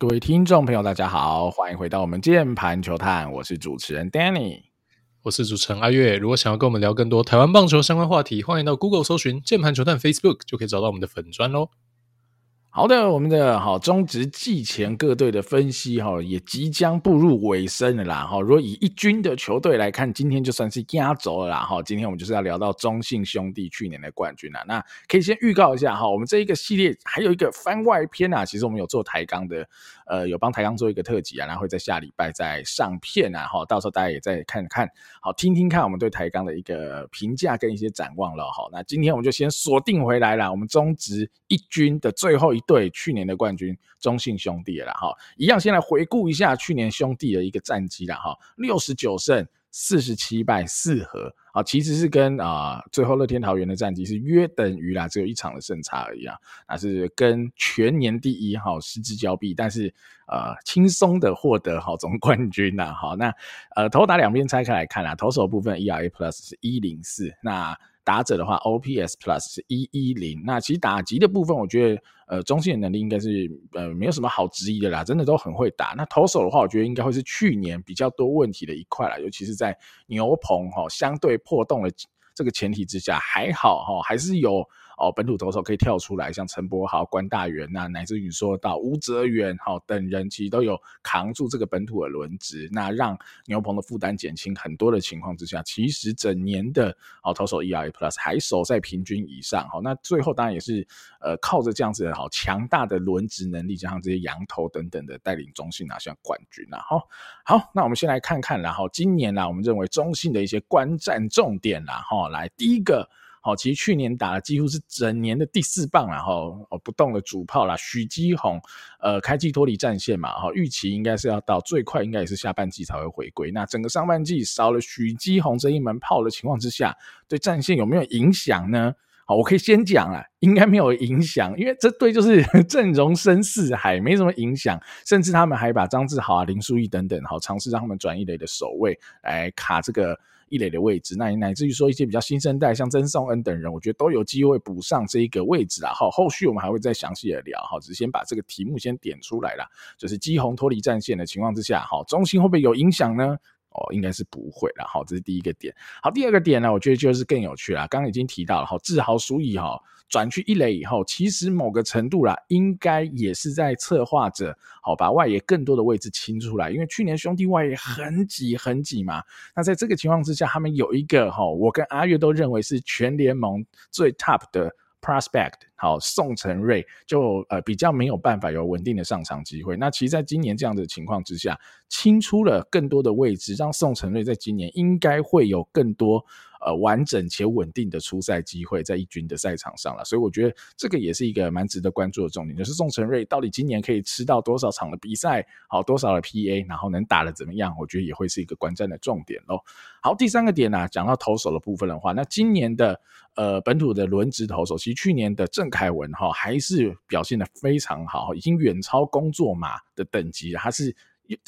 各位听众朋友，大家好，欢迎回到我们键盘球探，我是主持人 Danny，我是主持人阿月。如果想要跟我们聊更多台湾棒球相关话题，欢迎到 Google 搜寻键盘球探 Facebook，就可以找到我们的粉专喽。好的，我们的好中职季前各队的分析哈，也即将步入尾声了啦哈。如果以一军的球队来看，今天就算是压轴了啦哈。今天我们就是要聊到中信兄弟去年的冠军啦。那可以先预告一下哈，我们这一个系列还有一个番外篇啊。其实我们有做台钢的，呃，有帮台钢做一个特辑啊，然后会在下礼拜再上片啊哈。到时候大家也再看看，好听听看我们对台钢的一个评价跟一些展望了哈。那今天我们就先锁定回来了，我们中职一军的最后一队去年的冠军中信兄弟了哈，一样先来回顾一下去年兄弟的一个战绩了哈，六十九胜四十七败四和。啊，其实是跟啊最后乐天桃园的战绩是约等于啦，只有一场的胜差而已啊，那是跟全年第一哈失之交臂，但是呃轻松的获得好总冠军呐，好那呃投打两边拆开来看啊，投手部分 ERA Plus 是一零四那。打者的话，OPS Plus 是一一零。那其实打击的部分，我觉得呃中信的能力应该是呃没有什么好质疑的啦，真的都很会打。那投手的话，我觉得应该会是去年比较多问题的一块啦，尤其是在牛棚哈相对破洞的这个前提之下，还好哈，还是有。哦，本土投手可以跳出来，像陈柏豪、关大元呐，乃至于说到吴哲源，好等人，其实都有扛住这个本土的轮值，那让牛棚的负担减轻很多的情况之下，其实整年的哦投手 ERA Plus 还守在平均以上，好，那最后当然也是呃靠着这样子的好强大的轮值能力，加上这些洋投等等的带领中信拿下冠军呐，好，好，那我们先来看看，然后今年呢，我们认为中信的一些观战重点啦，哈，来第一个。好，其实去年打了几乎是整年的第四棒，然后哦不动的主炮啦，许基宏，呃开季脱离战线嘛，哈，预期应该是要到最快应该也是下半季才会回归。那整个上半季少了许基宏这一门炮的情况之下，对战线有没有影响呢？好，我可以先讲啊，应该没有影响，因为这队就是 阵容深似海，没什么影响，甚至他们还把张志豪啊、林书义等等，好尝试让他们转一垒的守卫来卡这个。一垒的位置，那乃至于说一些比较新生代，像曾颂恩等人，我觉得都有机会补上这一个位置啊。好，后续我们还会再详细的聊。好，只是先把这个题目先点出来啦，就是基宏脱离战线的情况之下，好，中心会不会有影响呢？哦，应该是不会了。好，这是第一个点。好，第二个点呢，我觉得就是更有趣了。刚刚已经提到了，好，志豪输以哈。转去一垒以后，其实某个程度啦，应该也是在策划着，好把外野更多的位置清出来。因为去年兄弟外野很挤很挤嘛，那在这个情况之下，他们有一个哈，我跟阿月都认为是全联盟最 top 的 prospect。好，宋承瑞就呃比较没有办法有稳定的上场机会。那其实，在今年这样的情况之下，清出了更多的位置，让宋承瑞在今年应该会有更多呃完整且稳定的出赛机会在一军的赛场上了。所以我觉得这个也是一个蛮值得关注的重点，就是宋承睿到底今年可以吃到多少场的比赛，好多少的 PA，然后能打得怎么样？我觉得也会是一个观战的重点喽。好，第三个点呢、啊，讲到投手的部分的话，那今年的呃本土的轮值投手，其实去年的郑凯文哈还是表现得非常好，已经远超工作马的等级了，他是。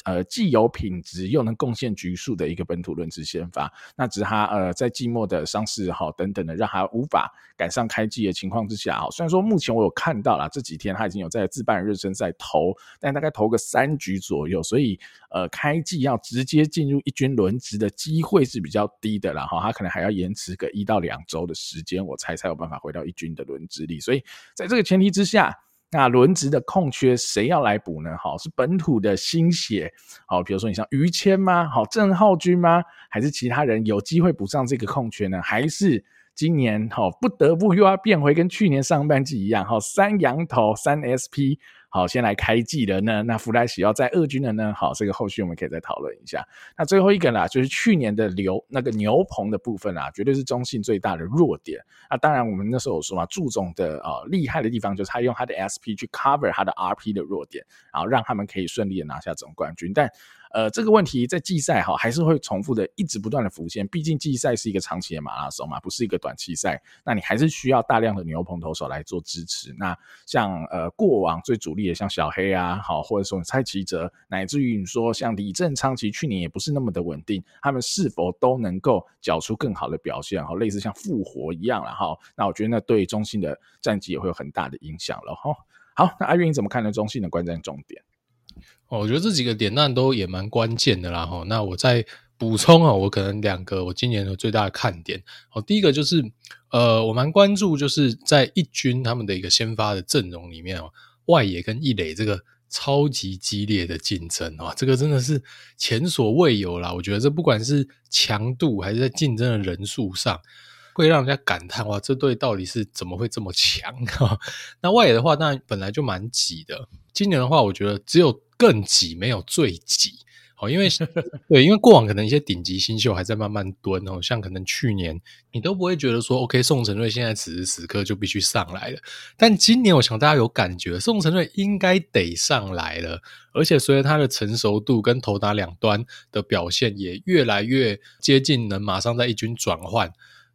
呃，既有品质又能贡献局数的一个本土轮值先发，那只是他呃在季末的伤势哈等等的，让他无法赶上开季的情况之下，哈，虽然说目前我有看到了这几天他已经有在自办热身赛投，但大概投个三局左右，所以呃开季要直接进入一军轮值的机会是比较低的了哈，他可能还要延迟个一到两周的时间，我猜才有办法回到一军的轮值里，所以在这个前提之下。那轮值的空缺谁要来补呢？好，是本土的新血，好，比如说你像于谦吗？好，郑浩君吗？还是其他人有机会补上这个空缺呢？还是今年好不得不又要变回跟去年上半季一样，好，三羊头三 SP。好，先来开季的呢，那弗莱西要在二军的呢？好，这个后续我们可以再讨论一下。那最后一个啦，就是去年的牛那个牛棚的部分啦，绝对是中信最大的弱点。那当然，我们那时候有说嘛，祝总的呃厉害的地方就是他用他的 SP 去 cover 他的 RP 的弱点，然后让他们可以顺利的拿下总冠军。但呃，这个问题在季赛哈还是会重复的，一直不断的浮现。毕竟季赛是一个长期的马拉松嘛，不是一个短期赛。那你还是需要大量的牛棚投手来做支持。那像呃过往最主力的像小黑啊，好或者说蔡奇哲，乃至于你说像李正昌，其实去年也不是那么的稳定。他们是否都能够缴出更好的表现？哈，类似像复活一样了哈。那我觉得那对中信的战绩也会有很大的影响了哈。好，那阿运你怎么看呢？中信的观战重点？我觉得这几个点那都也蛮关键的啦。哈，那我再补充啊，我可能两个我今年的最大的看点。哦，第一个就是呃，我蛮关注就是在一军他们的一个先发的阵容里面哦，外野跟一垒这个超级激烈的竞争啊，这个真的是前所未有啦。我觉得这不管是强度还是在竞争的人数上。会让人家感叹哇，这队到底是怎么会这么强？那外野的话，那本来就蛮挤的。今年的话，我觉得只有更挤，没有最挤。好，因为 对，因为过往可能一些顶级新秀还在慢慢蹲哦，像可能去年你都不会觉得说，OK，宋承瑞现在此时此刻就必须上来了。但今年，我想大家有感觉，宋承瑞应该得上来了。而且随着他的成熟度跟投打两端的表现也越来越接近，能马上在一军转换。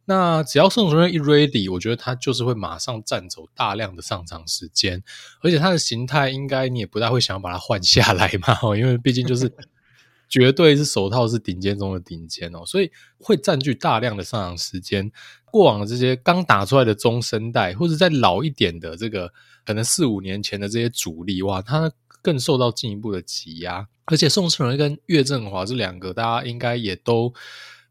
那只要宋晟睿一 ready，我觉得他就是会马上占走大量的上场时间，而且他的形态应该你也不大会想要把他换下来嘛，因为毕竟就是 绝对是手套是顶尖中的顶尖哦，所以会占据大量的上场时间。过往的这些刚打出来的中生代，或者再老一点的这个可能四五年前的这些主力，哇，他更受到进一步的挤压。而且宋晟睿跟岳振华这两个，大家应该也都。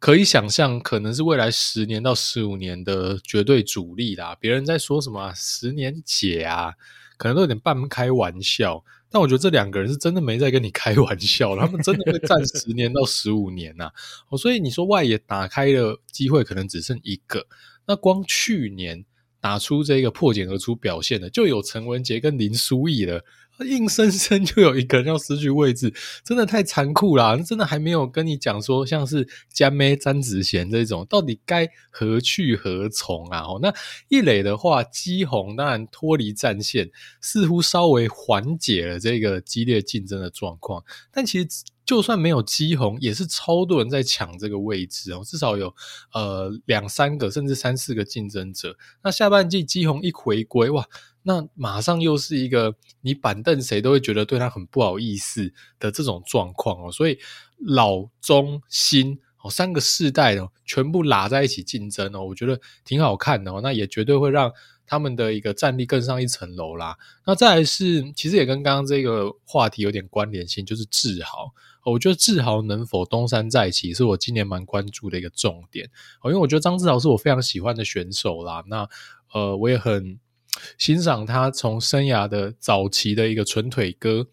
可以想象，可能是未来十年到十五年的绝对主力啦。别人在说什么，十年姐啊，可能都有点半开玩笑。但我觉得这两个人是真的没在跟你开玩笑，他们真的会站十年到十五年呐。所以你说外野打开的机会可能只剩一个。那光去年打出这个破茧而出表现的，就有陈文杰跟林书义了。硬生生就有一个人要失去位置，真的太残酷了。真的还没有跟你讲说，像是江咩、詹子贤这种，到底该何去何从啊？哦，那一垒的话，基宏当然脱离战线，似乎稍微缓解了这个激烈竞争的状况。但其实就算没有基宏，也是超多人在抢这个位置哦，至少有呃两三个甚至三四个竞争者。那下半季基宏一回归，哇！那马上又是一个你板凳谁都会觉得对他很不好意思的这种状况哦，所以老中新哦三个世代哦全部拉在一起竞争哦，我觉得挺好看的哦。那也绝对会让他们的一个战力更上一层楼啦。那再来是，其实也跟刚刚这个话题有点关联性，就是志豪。我觉得志豪能否东山再起，是我今年蛮关注的一个重点，因为我觉得张志豪是我非常喜欢的选手啦。那呃，我也很。欣赏他从生涯的早期的一个纯腿哥，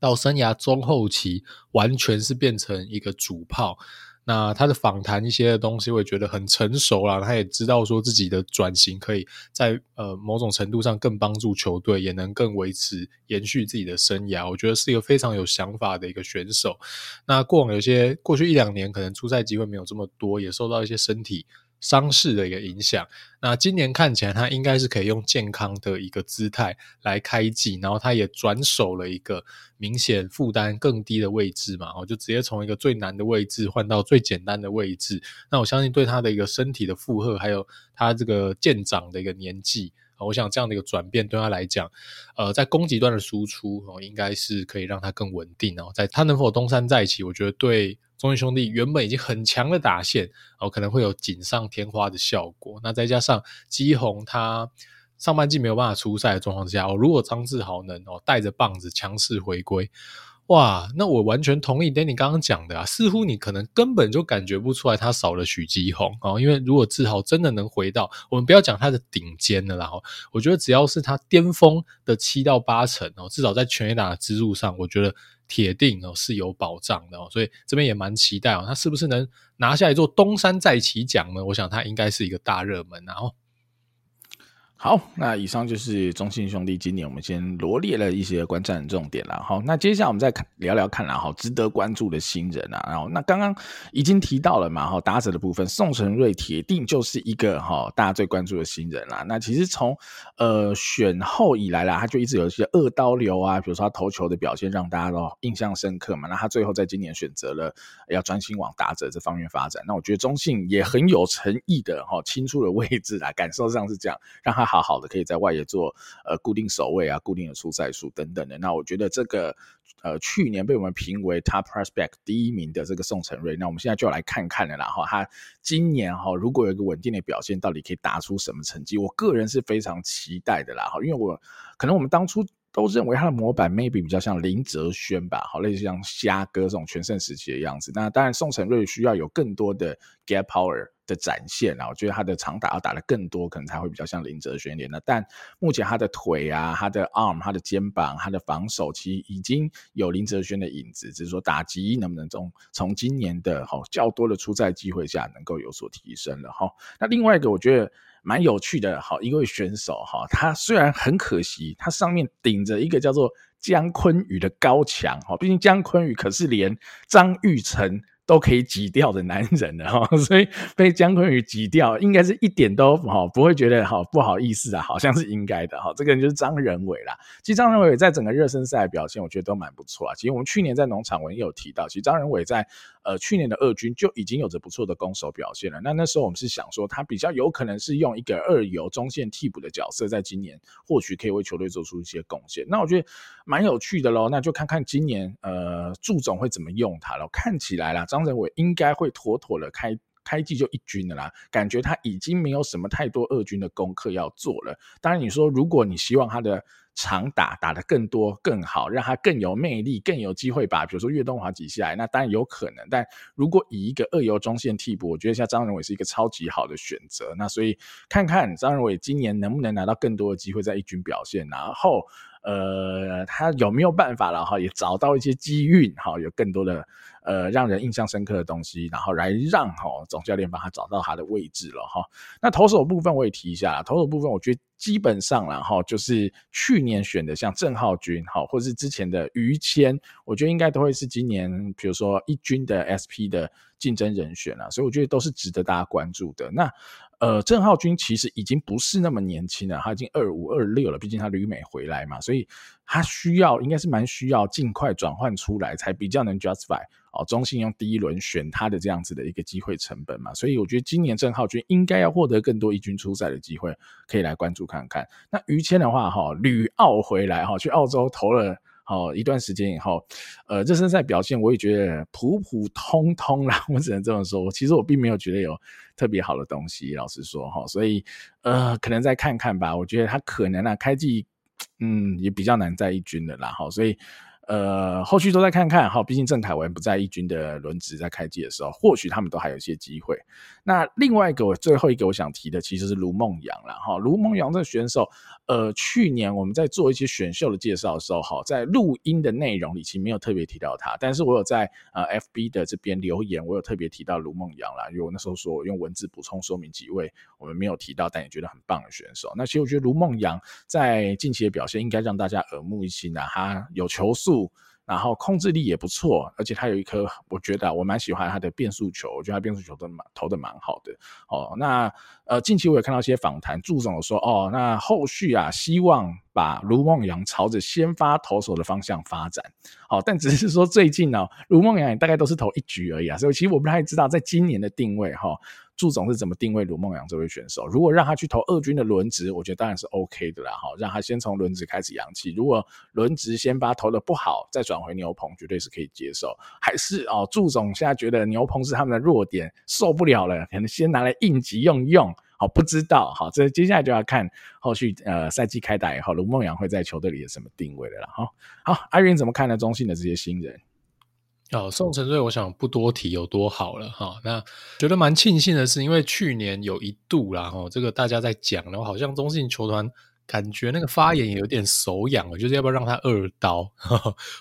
到生涯中后期完全是变成一个主炮。那他的访谈一些的东西，我也觉得很成熟了。他也知道说自己的转型可以在呃某种程度上更帮助球队，也能更维持延续自己的生涯。我觉得是一个非常有想法的一个选手。那过往有些过去一两年可能出赛机会没有这么多，也受到一些身体。伤势的一个影响，那今年看起来他应该是可以用健康的一个姿态来开季，然后他也转手了一个明显负担更低的位置嘛，我就直接从一个最难的位置换到最简单的位置。那我相信对他的一个身体的负荷，还有他这个渐长的一个年纪，我想这样的一个转变对他来讲，呃，在攻击端的输出哦，应该是可以让他更稳定哦。在他能否东山再起，我觉得对。中信兄弟原本已经很强的打线哦，可能会有锦上添花的效果。那再加上基宏他上半季没有办法出赛的状况之下哦，如果张志豪能哦带着棒子强势回归，哇，那我完全同意 Danny 刚刚讲的啊，似乎你可能根本就感觉不出来他少了许基宏哦，因为如果志豪真的能回到我们不要讲他的顶尖的啦，我觉得只要是他巅峰的七到八成哦，至少在全垒打的支柱上，我觉得。铁定哦是有保障的哦，所以这边也蛮期待哦，他是不是能拿下一座东山再起奖呢？我想他应该是一个大热门，然后。好，那以上就是中信兄弟今年我们先罗列了一些观战的重点了。好，那接下来我们再看聊聊看啦，好，值得关注的新人啊。然后，那刚刚已经提到了嘛，哈，打者的部分，宋晟睿铁定就是一个哈大家最关注的新人啦。那其实从呃选后以来啦，他就一直有一些二刀流啊，比如说他投球的表现让大家都印象深刻嘛。那他最后在今年选择了要专心往打者这方面发展。那我觉得中信也很有诚意的哈清出了位置啦，感受上是这样，让他。好好的，可以在外野做呃固定守卫啊，固定的出赛数等等的。那我觉得这个呃去年被我们评为 Top Prospect 第一名的这个宋承瑞，那我们现在就来看看了啦哈。他今年哈如果有一个稳定的表现，到底可以打出什么成绩？我个人是非常期待的啦哈，因为我可能我们当初都认为他的模板 maybe 比较像林哲轩吧，好，类似像虾哥这种全盛时期的样子。那当然，宋承瑞需要有更多的 gap power 的展现啊，我觉得他的长打要打得更多，可能才会比较像林哲轩一点的。但目前他的腿啊、他的 arm、他的肩膀、他的防守，其实已经有林哲轩的影子，只是说打击能不能从从今年的好较多的出赛机会下能够有所提升了哈。那另外一个，我觉得。蛮有趣的，好一位选手哈，他虽然很可惜，他上面顶着一个叫做江坤宇的高墙哈，毕竟江坤宇可是连张玉成都可以挤掉的男人了 哈，所以被姜昆宇挤掉，应该是一点都好不会觉得好不好意思啊，好像是应该的哈。这个人就是张仁伟啦。其实张仁伟在整个热身赛表现，我觉得都蛮不错啊。其实我们去年在农场文也有提到，其实张仁伟在呃去年的二军就已经有着不错的攻守表现了。那那时候我们是想说，他比较有可能是用一个二游中线替补的角色，在今年或许可以为球队做出一些贡献。那我觉得蛮有趣的喽。那就看看今年呃祝总会怎么用他了。看起来啦。张仁伟应该会妥妥的开开季就一军的啦，感觉他已经没有什么太多二军的功课要做了。当然，你说如果你希望他的常打打得更多更好，让他更有魅力，更有机会把比如说岳东华挤下来，那当然有可能。但如果以一个二游中线替补，我觉得像张仁伟是一个超级好的选择。那所以看看张仁伟今年能不能拿到更多的机会在一军表现，然后呃，他有没有办法了哈，也找到一些机运哈，有更多的。呃，让人印象深刻的东西，然后来让哈总教练帮他找到他的位置了哈。那投手部分我也提一下，投手部分我觉得基本上然后就是去年选的像郑浩均哈，或者是之前的于谦，我觉得应该都会是今年比如说一军的 SP 的竞争人选了，所以我觉得都是值得大家关注的。那呃，郑浩君其实已经不是那么年轻了，他已经二五二六了，毕竟他旅美回来嘛，所以他需要应该是蛮需要尽快转换出来，才比较能 justify。哦，中信用第一轮选他的这样子的一个机会成本嘛，所以我觉得今年郑浩君应该要获得更多一军出赛的机会，可以来关注看看。那于谦的话，哈，旅澳回来哈，去澳洲投了好一段时间以后，呃，热身赛表现我也觉得普普通通啦，我只能这么说。其实我并没有觉得有特别好的东西，老实说哈，所以呃，可能再看看吧。我觉得他可能啊，开季嗯也比较难在一军的啦，哈，所以。呃，后续都再看看哈，毕竟郑凯文不在一军的轮值，在开机的时候，或许他们都还有一些机会。那另外一个，我最后一个我想提的，其实是卢梦阳了哈。卢梦阳这选手，呃，去年我们在做一些选秀的介绍的时候，哈，在录音的内容里其实没有特别提到他，但是我有在呃 FB 的这边留言，我有特别提到卢梦阳啦，因为我那时候说我用文字补充说明几位我们没有提到，但也觉得很棒的选手。那其实我觉得卢梦阳在近期的表现应该让大家耳目一新啊，他有球速。然后控制力也不错，而且他有一颗，我觉得我蛮喜欢他的变速球，我觉得他变速球都蛮投的蛮好的。哦，那呃近期我也看到一些访谈，祝总说哦，那后续啊希望把卢孟阳朝着先发投手的方向发展。好，但只是说最近呢、卢孟阳也大概都是投一局而已啊，所以其实我不太知道在今年的定位哈。祝总是怎么定位卢孟阳这位选手？如果让他去投二军的轮值，我觉得当然是 OK 的啦。哈，让他先从轮值开始扬起。如果轮值先发投的不好，再转回牛棚，绝对是可以接受。还是哦，祝总现在觉得牛棚是他们的弱点，受不了了，可能先拿来应急用用。不知道。好，这接下来就要看后续呃赛季开打以后，卢孟阳会在球队里有什么定位的了。好，好，阿云怎么看呢？中信的这些新人？哦，宋承睿，我想不多提有多好了哈。那觉得蛮庆幸的是，因为去年有一度啦，哈，这个大家在讲，然后好像中信球团感觉那个发言也有点手痒了，就是要不要让他二刀，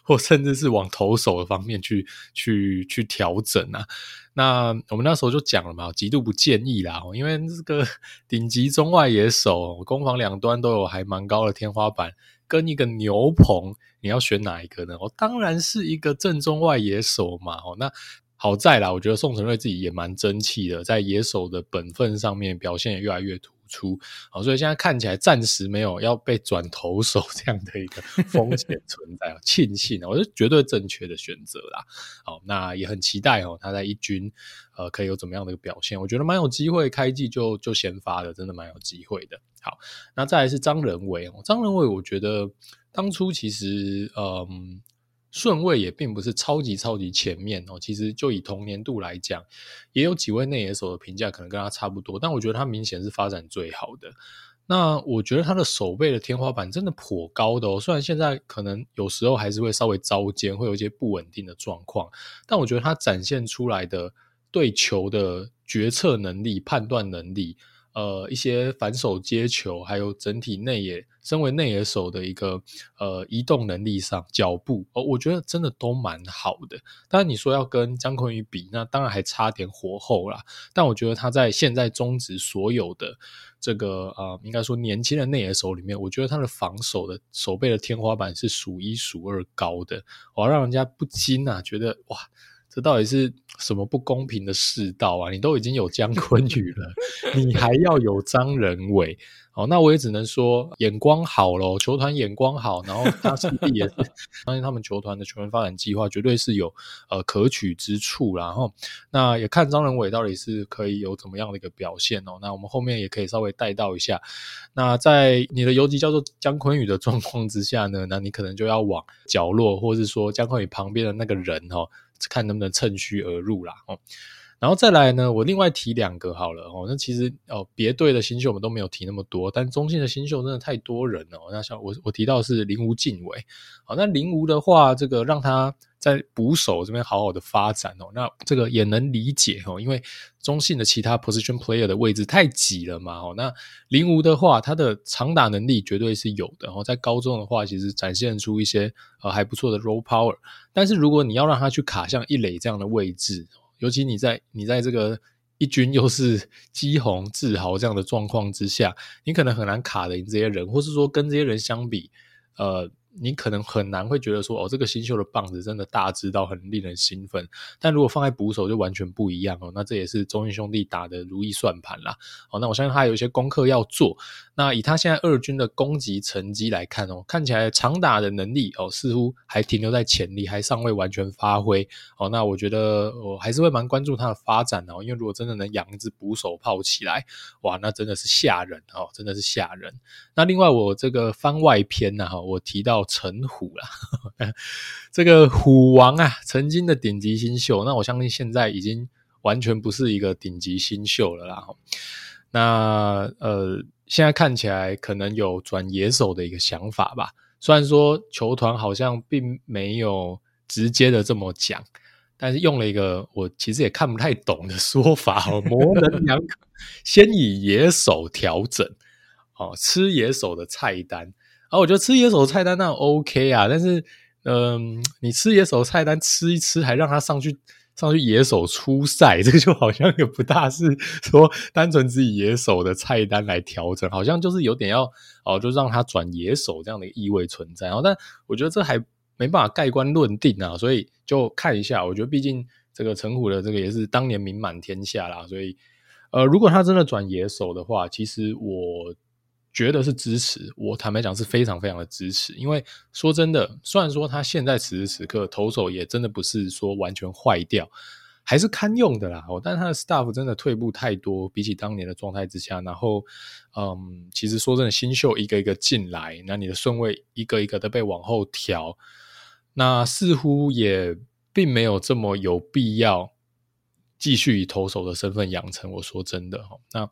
或甚至是往投手的方面去去去调整啊。那我们那时候就讲了嘛，极度不建议啦，因为这个 顶级中外野手，攻防两端都有还蛮高的天花板。跟一个牛棚，你要选哪一个呢？我当然是一个正中外野手嘛。哦，那好在啦，我觉得宋承瑞自己也蛮争气的，在野手的本分上面表现也越来越突出。好，所以现在看起来暂时没有要被转投手这样的一个风险存在。庆幸，我是绝对正确的选择啦。好，那也很期待哦，他在一军呃可以有怎么样的一个表现？我觉得蛮有机会，开季就就先发的，真的蛮有机会的。好，那再来是张仁伟哦。张仁伟，我觉得当初其实嗯顺位也并不是超级超级前面哦。其实就以同年度来讲，也有几位内野手的评价可能跟他差不多，但我觉得他明显是发展最好的。那我觉得他的守备的天花板真的颇高的哦，虽然现在可能有时候还是会稍微遭肩，会有一些不稳定的状况，但我觉得他展现出来的对球的决策能力、判断能力。呃，一些反手接球，还有整体内野，身为内野手的一个呃移动能力上，脚步哦，我觉得真的都蛮好的。当然，你说要跟江坤宇比，那当然还差点火候啦。但我觉得他在现在中职所有的这个呃，应该说年轻的内野手里面，我觉得他的防守的守备的天花板是数一数二高的，我要让人家不禁啊，觉得哇。这到底是什么不公平的世道啊？你都已经有姜坤宇了，你还要有张仁伟？哦，那我也只能说眼光好咯，球团眼光好，然后他势必也是相信他们球团的球员发展计划绝对是有呃可取之处，然后那也看张仁伟到底是可以有怎么样的一个表现哦。那我们后面也可以稍微带到一下。那在你的游击叫做姜坤宇的状况之下呢，那你可能就要往角落，或是说江坤宇旁边的那个人哦。看能不能趁虚而入啦哦，然后再来呢，我另外提两个好了哦。那其实哦，别队的新秀我们都没有提那么多，但中信的新秀真的太多人了。那像我我提到是林吴晋伟，好，那林吴的话，这个让他在捕手这边好好的发展哦。那这个也能理解哦，因为中信的其他 position player 的位置太挤了嘛。哦，那林吴的话，他的长打能力绝对是有的。然哦，在高中的话，其实展现出一些呃还不错的 roll power。但是如果你要让他去卡像一垒这样的位置，尤其你在你在这个一军又是 基红自豪这样的状况之下，你可能很难卡的赢这些人，或是说跟这些人相比，呃。你可能很难会觉得说，哦，这个新秀的棒子真的大只到很令人兴奋。但如果放在捕手就完全不一样哦。那这也是中信兄弟打的如意算盘啦。哦，那我相信他有一些功课要做。那以他现在二军的攻击成绩来看哦，看起来长打的能力哦，似乎还停留在潜力，还尚未完全发挥。哦，那我觉得我还是会蛮关注他的发展哦。因为如果真的能养一只捕手炮起来，哇，那真的是吓人哦，真的是吓人。那另外我这个番外篇呢，哈，我提到。陈虎啦，这个虎王啊，曾经的顶级新秀，那我相信现在已经完全不是一个顶级新秀了啦。那呃，现在看起来可能有转野手的一个想法吧。虽然说球团好像并没有直接的这么讲，但是用了一个我其实也看不太懂的说法哦，模棱两可，先以野手调整哦，吃野手的菜单。啊，我觉得吃野手菜单那 OK 啊，但是，嗯、你吃野手菜单吃一吃，还让他上去上去野手出赛，这个就好像也不大是说单纯只以野手的菜单来调整，好像就是有点要哦，就让他转野手这样的意味存在。然后，但我觉得这还没办法盖棺论定啊，所以就看一下。我觉得毕竟这个陈虎的这个也是当年名满天下啦，所以呃，如果他真的转野手的话，其实我。觉得是支持，我坦白讲是非常非常的支持，因为说真的，虽然说他现在此时此刻投手也真的不是说完全坏掉，还是堪用的啦。哦，但他的 staff 真的退步太多，比起当年的状态之下，然后，嗯，其实说真的，新秀一个一个进来，那你的顺位一个一个的被往后调，那似乎也并没有这么有必要继续以投手的身份养成。我说真的，那。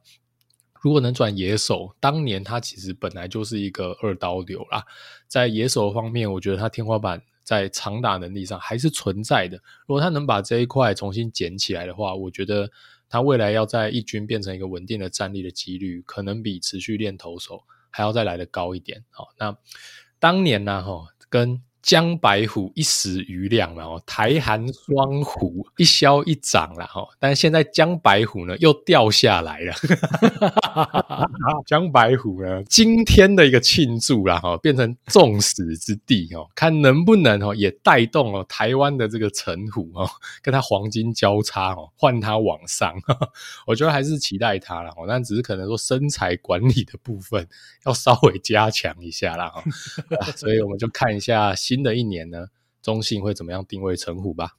如果能转野手，当年他其实本来就是一个二刀流啦。在野手方面，我觉得他天花板在长打能力上还是存在的。如果他能把这一块重新捡起来的话，我觉得他未来要在一军变成一个稳定的战力的几率，可能比持续练投手还要再来得高一点。好，那当年呢，哈，跟。江白虎一时余亮嘛，哦，台韩双虎一消一长了哈，但是现在江白虎呢又掉下来了，江白虎呢今天的一个庆祝啦哈，变成众矢之的哦，看能不能哦也带动了台湾的这个陈虎哦，跟他黄金交叉哦，换他往上，我觉得还是期待他了，但只是可能说身材管理的部分要稍微加强一下啦哈，所以我们就看一下。新的一年呢，中信会怎么样定位成虎吧？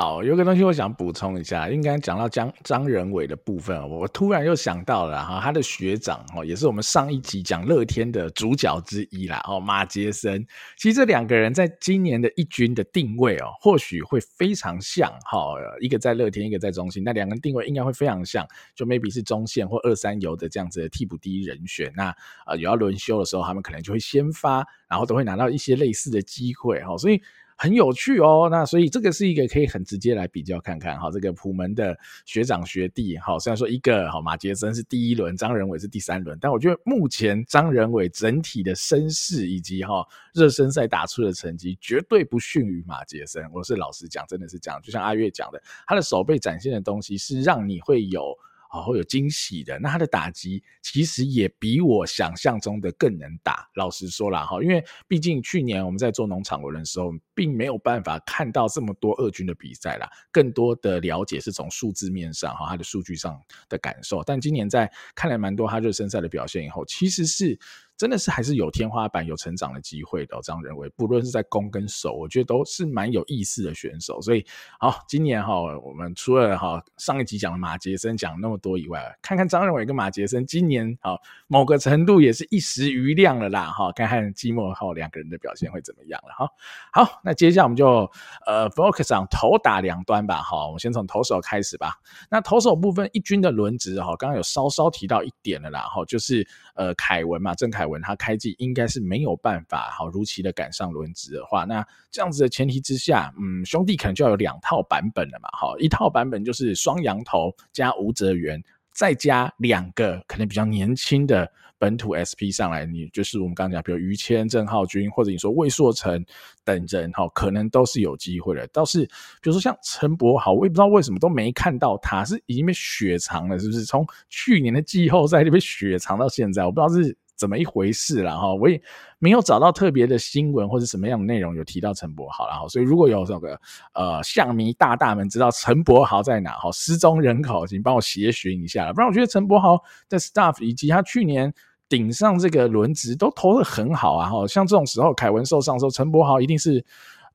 好，有个东西我想补充一下，应该讲到张张仁伟的部分，我突然又想到了哈，他的学长哦，也是我们上一集讲乐天的主角之一啦哦，马杰森。其实这两个人在今年的一军的定位哦，或许会非常像哈，一个在乐天，一个在中信，那两个人定位应该会非常像，就 maybe 是中线或二三游的这样子的替补第一人选。那呃有要轮休的时候，他们可能就会先发，然后都会拿到一些类似的机会哈，所以。很有趣哦，那所以这个是一个可以很直接来比较看看哈，这个普门的学长学弟哈，虽然说一个哈马杰森是第一轮，张仁伟是第三轮，但我觉得目前张仁伟整体的声势以及哈热身赛打出的成绩绝对不逊于马杰森，我是老实讲，真的是这样，就像阿月讲的，他的手背展现的东西是让你会有。好，会有惊喜的。那他的打击其实也比我想象中的更能打。老实说了，哈，因为毕竟去年我们在做农场文的时候，并没有办法看到这么多二军的比赛啦。更多的了解是从数字面上，哈，他的数据上的感受。但今年在看了蛮多他热身赛的表现以后，其实是。真的是还是有天花板、有成长的机会的，张仁伟，不论是在攻跟守，我觉得都是蛮有意思的选手。所以，好，今年哈，我们除了哈上一集讲的马杰森讲那么多以外，看看张仁伟跟马杰森今年哈某个程度也是一时瑜亮了啦，哈，看看季末后两个人的表现会怎么样了哈。好，那接下来我们就呃 focus 上投打两端吧，哈，我们先从投手开始吧。那投手部分一军的轮值哈，刚刚有稍稍提到一点了啦，哈，就是呃凯文嘛，郑凯文。他开季应该是没有办法好如期的赶上轮值的话，那这样子的前提之下，嗯，兄弟可能就要有两套版本了嘛，哈，一套版本就是双羊头加吴哲源，再加两个可能比较年轻的本土 SP 上来，你就是我们刚刚讲，比如于谦、郑浩均，或者你说魏硕成等人，哈，可能都是有机会的。倒是比如说像陈柏豪，我也不知道为什么都没看到他，是已经被雪藏了，是不是？从去年的季后赛就被雪藏到现在，我不知道是。怎么一回事了哈，我也没有找到特别的新闻或者什么样的内容有提到陈柏豪了哈，所以如果有这个呃象迷大大们知道陈柏豪在哪哈，失踪人口，请帮我协寻一下，不然我觉得陈柏豪的 staff 以及他去年顶上这个轮值都投的很好啊哈，像这种时候凯文受伤的时候，陈柏豪一定是。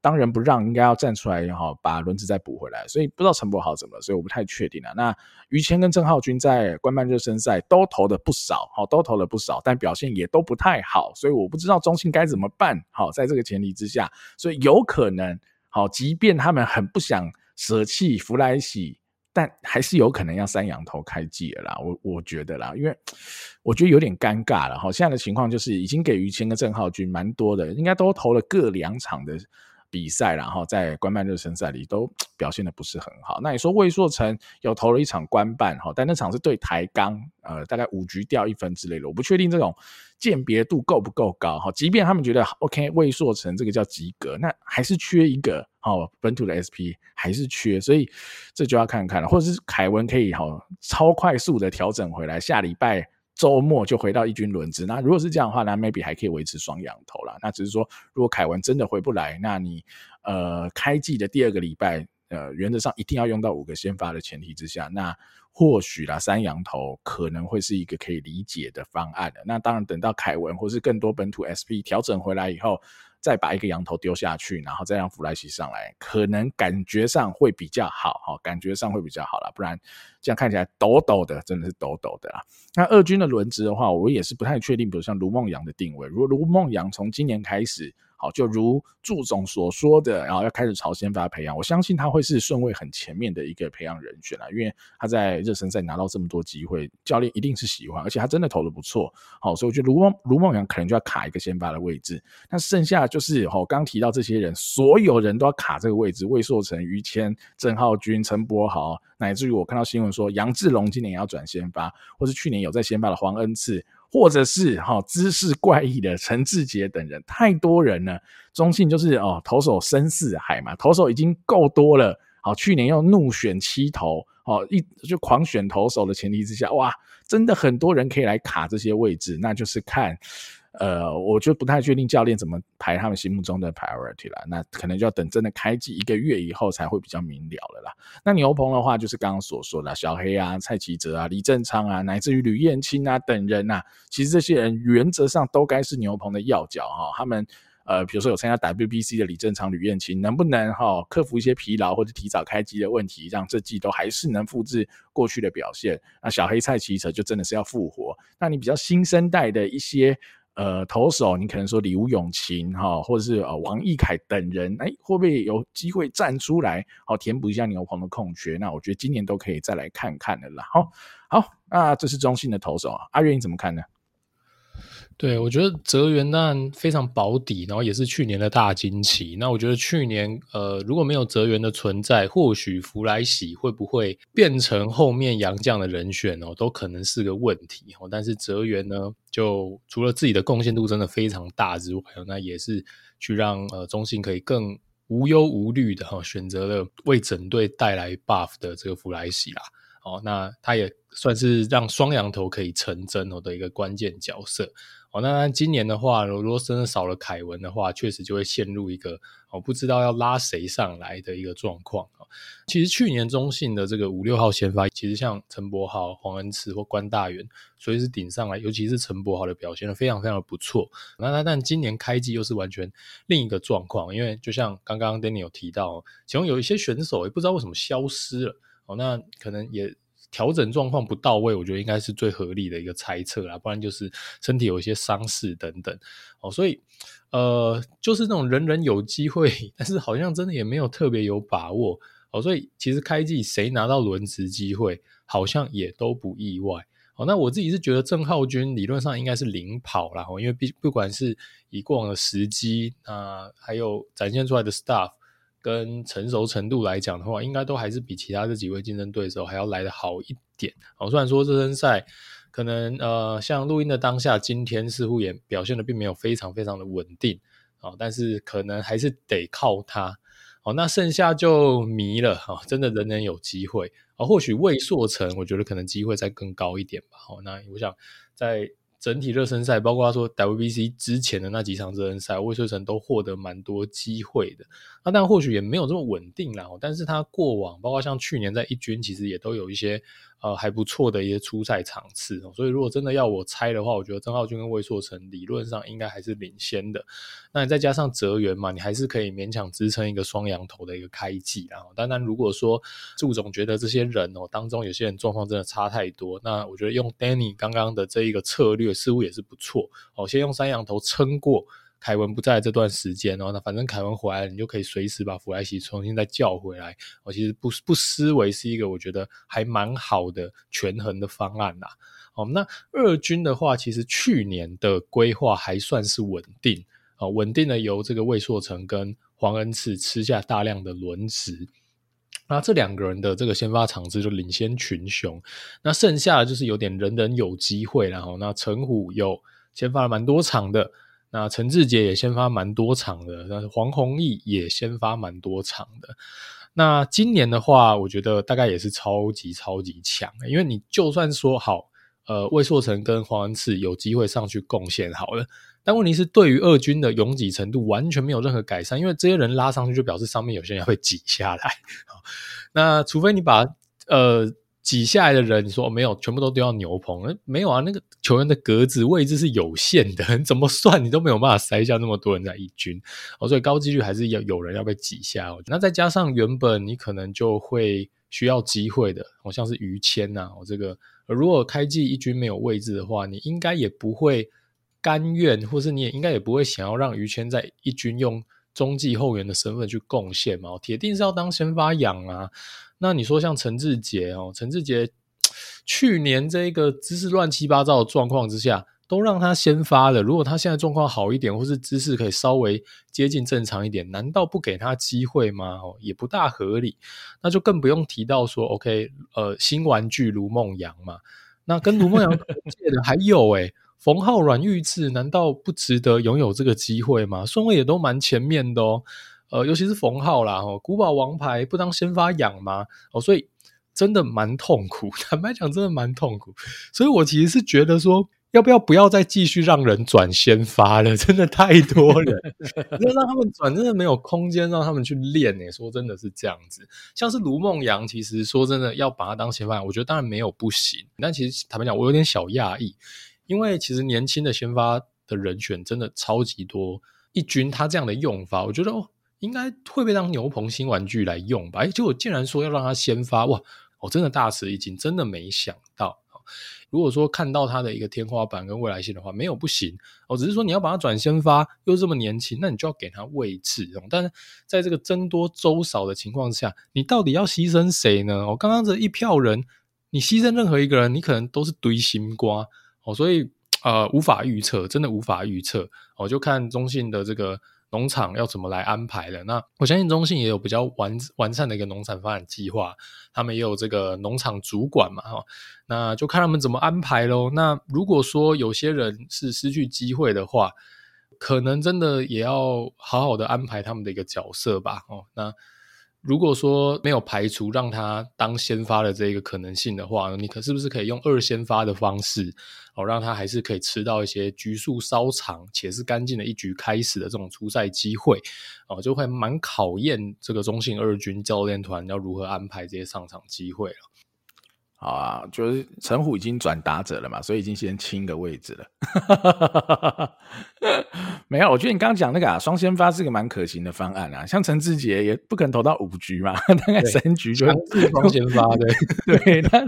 当仁不让，应该要站出来哈，把轮子再补回来。所以不知道陈柏豪怎么了，所以我不太确定了。那于谦跟郑浩均在官办热身赛都投的不少，好，都投了不少，但表现也都不太好。所以我不知道中信该怎么办。好，在这个前提之下，所以有可能，好，即便他们很不想舍弃弗莱西，但还是有可能要三羊头开季了啦。我我觉得啦，因为我觉得有点尴尬了。好，现在的情况就是已经给于谦跟郑浩均蛮多的，应该都投了各两场的。比赛，然后在官办热身赛里都表现的不是很好。那你说魏硕成有投了一场官办哈，但那场是对台钢，呃，大概五局掉一分之类的，我不确定这种鉴别度够不够高哈。即便他们觉得 OK，魏硕成这个叫及格，那还是缺一个哈，本土的 SP 还是缺，所以这就要看看了，或者是凯文可以哈超快速的调整回来，下礼拜。周末就回到一军轮值，那如果是这样的话，那 maybe 还可以维持双羊头啦。那只是说，如果凯文真的回不来，那你呃开季的第二个礼拜，呃原则上一定要用到五个先发的前提之下，那或许啦三羊头可能会是一个可以理解的方案的。那当然等到凯文或是更多本土 SP 调整回来以后。再把一个羊头丢下去，然后再让弗莱西上来，可能感觉上会比较好哈，感觉上会比较好了，不然这样看起来抖抖的，真的是抖抖的啦。那二军的轮值的话，我也是不太确定，比如像卢梦阳的定位，如果卢梦阳从今年开始。好，就如祝总所说的，然后要开始朝先发培养，我相信他会是顺位很前面的一个培养人选啦，因为他在热身赛拿到这么多机会，教练一定是喜欢，而且他真的投得不错。好，所以我觉得卢孟卢梦阳可能就要卡一个先发的位置，那剩下就是哦，刚提到这些人，所有人都要卡这个位置，魏硕成、于谦、郑浩君、陈柏豪，乃至于我看到新闻说杨志龙今年也要转先发，或是去年有在先发的黄恩赐。或者是哈姿势怪异的陈志杰等人，太多人了。中信就是哦，投手深似海嘛，投手已经够多了。好，去年又怒选七投，哦，一就狂选投手的前提之下，哇，真的很多人可以来卡这些位置，那就是看。呃，我就不太确定教练怎么排他们心目中的 priority 了，那可能就要等真的开季一个月以后才会比较明了了啦。那牛棚的话，就是刚刚所说的小黑啊、蔡奇哲啊、李正昌啊，乃至于吕彦青啊等人呐、啊，其实这些人原则上都该是牛棚的要角哈，他们呃，比如说有参加 WBC 的李正昌、吕彦青，能不能哈、克服一些疲劳或者提早开机的问题，让这季都还是能复制过去的表现？那小黑蔡奇哲就真的是要复活。那你比较新生代的一些。呃，投手，你可能说李吴永琴哈，或者是呃王毅凯等人，哎，会不会有机会站出来，好填补一下牛棚的空缺？那我觉得今年都可以再来看看的啦。好，好，那这是中信的投手啊，阿月你怎么看呢？对，我觉得泽源当然非常保底，然后也是去年的大惊奇。那我觉得去年呃如果没有泽源的存在，或许弗莱喜会不会变成后面杨将的人选哦，都可能是个问题哦。但是泽源呢，就除了自己的贡献度真的非常大之外，那也是去让呃中信可以更无忧无虑的哈、哦，选择了为整队带来 buff 的这个弗莱喜啦。哦，那他也算是让双羊头可以成真哦的一个关键角色。哦，那今年的话，如果真的少了凯文的话，确实就会陷入一个哦不知道要拉谁上来的一个状况。其实去年中信的这个五六号先发，其实像陈柏豪、黄恩慈或关大元，随时顶上来，尤其是陈柏豪的表现非常非常的不错。那那但今年开季又是完全另一个状况，因为就像刚刚 Danny 有提到，其中有一些选手也不知道为什么消失了。哦，那可能也。调整状况不到位，我觉得应该是最合理的一个猜测啦，不然就是身体有一些伤势等等哦，所以呃，就是那种人人有机会，但是好像真的也没有特别有把握哦，所以其实开季谁拿到轮值机会，好像也都不意外哦。那我自己是觉得郑浩均理论上应该是领跑啦，因为不不管是以过往的时机啊，还有展现出来的 stuff。跟成熟程度来讲的话，应该都还是比其他这几位竞争对手还要来得好一点。哦，虽然说热身赛可能呃，像录音的当下，今天似乎也表现的并没有非常非常的稳定哦，但是可能还是得靠他。哦，那剩下就迷了哈，真的人人有机会啊。或许魏硕成，我觉得可能机会再更高一点吧。哦，那我想在。整体热身赛，包括他说 WBC 之前的那几场热身赛，魏翠成都获得蛮多机会的。那但或许也没有这么稳定啦。但是他过往，包括像去年在一军，其实也都有一些。呃，还不错的一些出赛场次，所以如果真的要我猜的话，我觉得曾浩钧跟魏硕成理论上应该还是领先的。那你再加上泽源嘛，你还是可以勉强支撑一个双羊头的一个开季。然后，当然如果说祝总觉得这些人哦当中有些人状况真的差太多，那我觉得用 Danny 刚刚的这一个策略似乎也是不错。哦，先用三羊头撑过。凯文不在这段时间哦，那反正凯文回来了，你就可以随时把弗莱西重新再叫回来。我其实不不失为是一个我觉得还蛮好的权衡的方案啦。哦，那二军的话，其实去年的规划还算是稳定啊，稳定的由这个魏硕成跟黄恩赐吃下大量的轮值，那这两个人的这个先发场次就领先群雄。那剩下的就是有点人人有机会，然后那陈虎有先发了蛮多场的。那陈志杰也先发蛮多场的，但是黄宏毅也先发蛮多场的。那今年的话，我觉得大概也是超级超级强，因为你就算说好，呃，魏硕成跟黄恩赐有机会上去贡献好了，但问题是对于二军的拥挤程度完全没有任何改善，因为这些人拉上去就表示上面有些人要被挤下来。那除非你把呃。挤下来的人，你说没有，全部都丢到牛棚？没有啊，那个球员的格子位置是有限的，怎么算你都没有办法塞下那么多人在一军哦，所以高几率还是要有人要被挤下。那再加上原本你可能就会需要机会的，好像是于谦呐，我这个如果开季一军没有位置的话，你应该也不会甘愿，或是你也应该也不会想要让于谦在一军用中继后援的身份去贡献嘛，铁定是要当先发养啊。那你说像陈志杰哦，陈志杰去年这个姿势乱七八糟的状况之下，都让他先发了。如果他现在状况好一点，或是姿势可以稍微接近正常一点，难道不给他机会吗？哦，也不大合理。那就更不用提到说，OK，呃，新玩具卢孟阳嘛，那跟卢孟扬同届的还有诶冯浩、阮裕智，难道不值得拥有这个机会吗？顺位也都蛮前面的哦。呃，尤其是冯浩啦，哦，古堡王牌不当先发养吗？哦，所以真的蛮痛苦，坦白讲，真的蛮痛苦。所以我其实是觉得说，要不要不要再继续让人转先发了？真的太多人，那让他们转，真的没有空间让他们去练诶。说真的是这样子，像是卢孟扬，其实说真的要把他当先发，我觉得当然没有不行。但其实坦白讲，我有点小讶异，因为其实年轻的先发的人选真的超级多。一军他这样的用法，我觉得哦，应该会被当牛棚新玩具来用吧？哎，结果竟然说要让他先发，哇！我真的大吃一惊，真的没想到。如果说看到他的一个天花板跟未来性的话，没有不行。我只是说你要把他转先发，又这么年轻，那你就要给他位置。但是在这个僧多粥少的情况下，你到底要牺牲谁呢？我刚刚这一票人，你牺牲任何一个人，你可能都是堆心瓜哦。所以呃，无法预测，真的无法预测。我就看中信的这个。农场要怎么来安排了？那我相信中信也有比较完完善的一个农产发展计划，他们也有这个农场主管嘛，哈，那就看他们怎么安排喽。那如果说有些人是失去机会的话，可能真的也要好好的安排他们的一个角色吧，哦，那。如果说没有排除让他当先发的这一个可能性的话，你可是不是可以用二先发的方式哦，让他还是可以吃到一些局数稍长且是干净的一局开始的这种初赛机会哦，就会蛮考验这个中信二军教练团要如何安排这些上场机会了。好啊，就是陈虎已经转打者了嘛，所以已经先清个位置了。没有，我觉得你刚刚讲那个啊，双先发是个蛮可行的方案啊。像陈志杰也不可能投到五局嘛，大概三局就双先发的，对，对他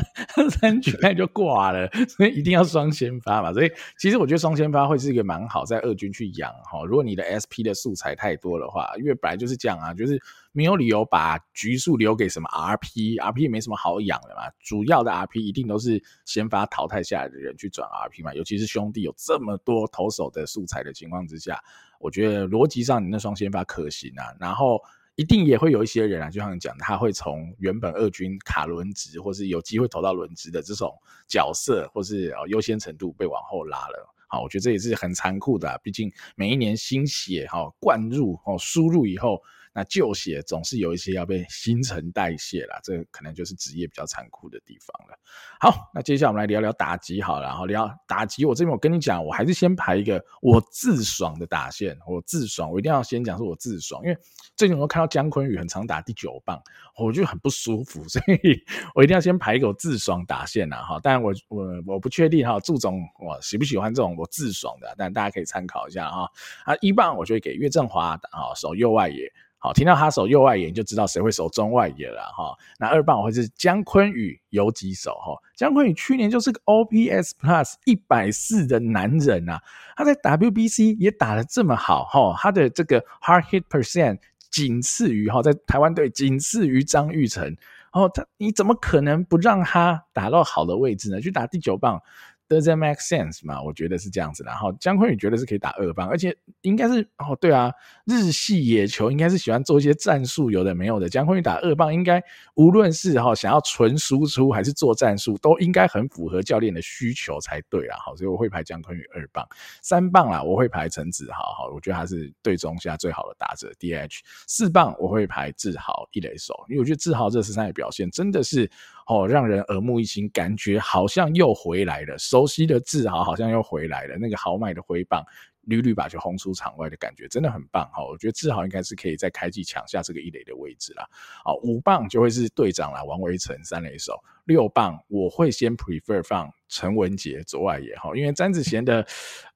三局那就挂了，所以一定要双先发嘛。所以其实我觉得双先发会是一个蛮好在二军去养哈。如果你的 SP 的素材太多的话，因为本来就是这样啊，就是。没有理由把局数留给什么 RP，RP 没什么好养的嘛。主要的 RP 一定都是先发淘汰下来的人去转 RP 嘛。尤其是兄弟有这么多投手的素材的情况之下，我觉得逻辑上你那双先发可行啊。然后一定也会有一些人啊，就像你讲，他会从原本二军卡轮值，或是有机会投到轮值的这种角色，或是优先程度被往后拉了。好，我觉得这也是很残酷的啊。毕竟每一年新血哈灌入哦输入以后。那旧血总是有一些要被新陈代谢啦，这可能就是职业比较残酷的地方了。好，那接下来我们来聊聊打击好了，然后聊打击。我这边我跟你讲，我还是先排一个我自爽的打线，我自爽，我一定要先讲说我自爽，因为最近我看到姜昆宇很常打第九棒，我就很不舒服，所以我一定要先排一个我自爽打线呐哈。当然我我我不确定哈，祝总我喜不喜欢这种我自爽的，但大家可以参考一下哈。啊，一棒我就会给岳振华打哈，守右外野。好，听到他守右外野，你就知道谁会守中外野了哈。那二棒我会是姜坤宇游击手哈。江坤宇去年就是个 OPS Plus 一百四的男人啊，他在 WBC 也打得这么好哈，他的这个 Hard Hit Percent 仅次于哈，在台湾队仅次于张玉成。然后他你怎么可能不让他打到好的位置呢？去打第九棒。Doesn't make sense 嘛？我觉得是这样子。然后江坤宇觉得是可以打二棒，而且应该是哦，对啊，日系野球应该是喜欢做一些战术，有的没有的。江坤宇打二棒，应该无论是哈想要纯输出还是做战术，都应该很符合教练的需求才对啊。好，所以我会排江坤宇二棒，三棒啦，我会排陈子豪。好，我觉得他是队中现在最好的打者 DH。四棒我会排志豪一垒手，因为我觉得志豪这十三的表现真的是。哦，让人耳目一新，感觉好像又回来了，熟悉的志豪好像又回来了，那个豪迈的挥棒，屡屡把球轰出场外的感觉，真的很棒哈！我觉得志豪应该是可以在开季抢下这个一垒的位置啦。好，五棒就会是队长啦，王维成三垒手。六棒我会先 prefer 放陈文杰左外野哈，因为詹子贤的。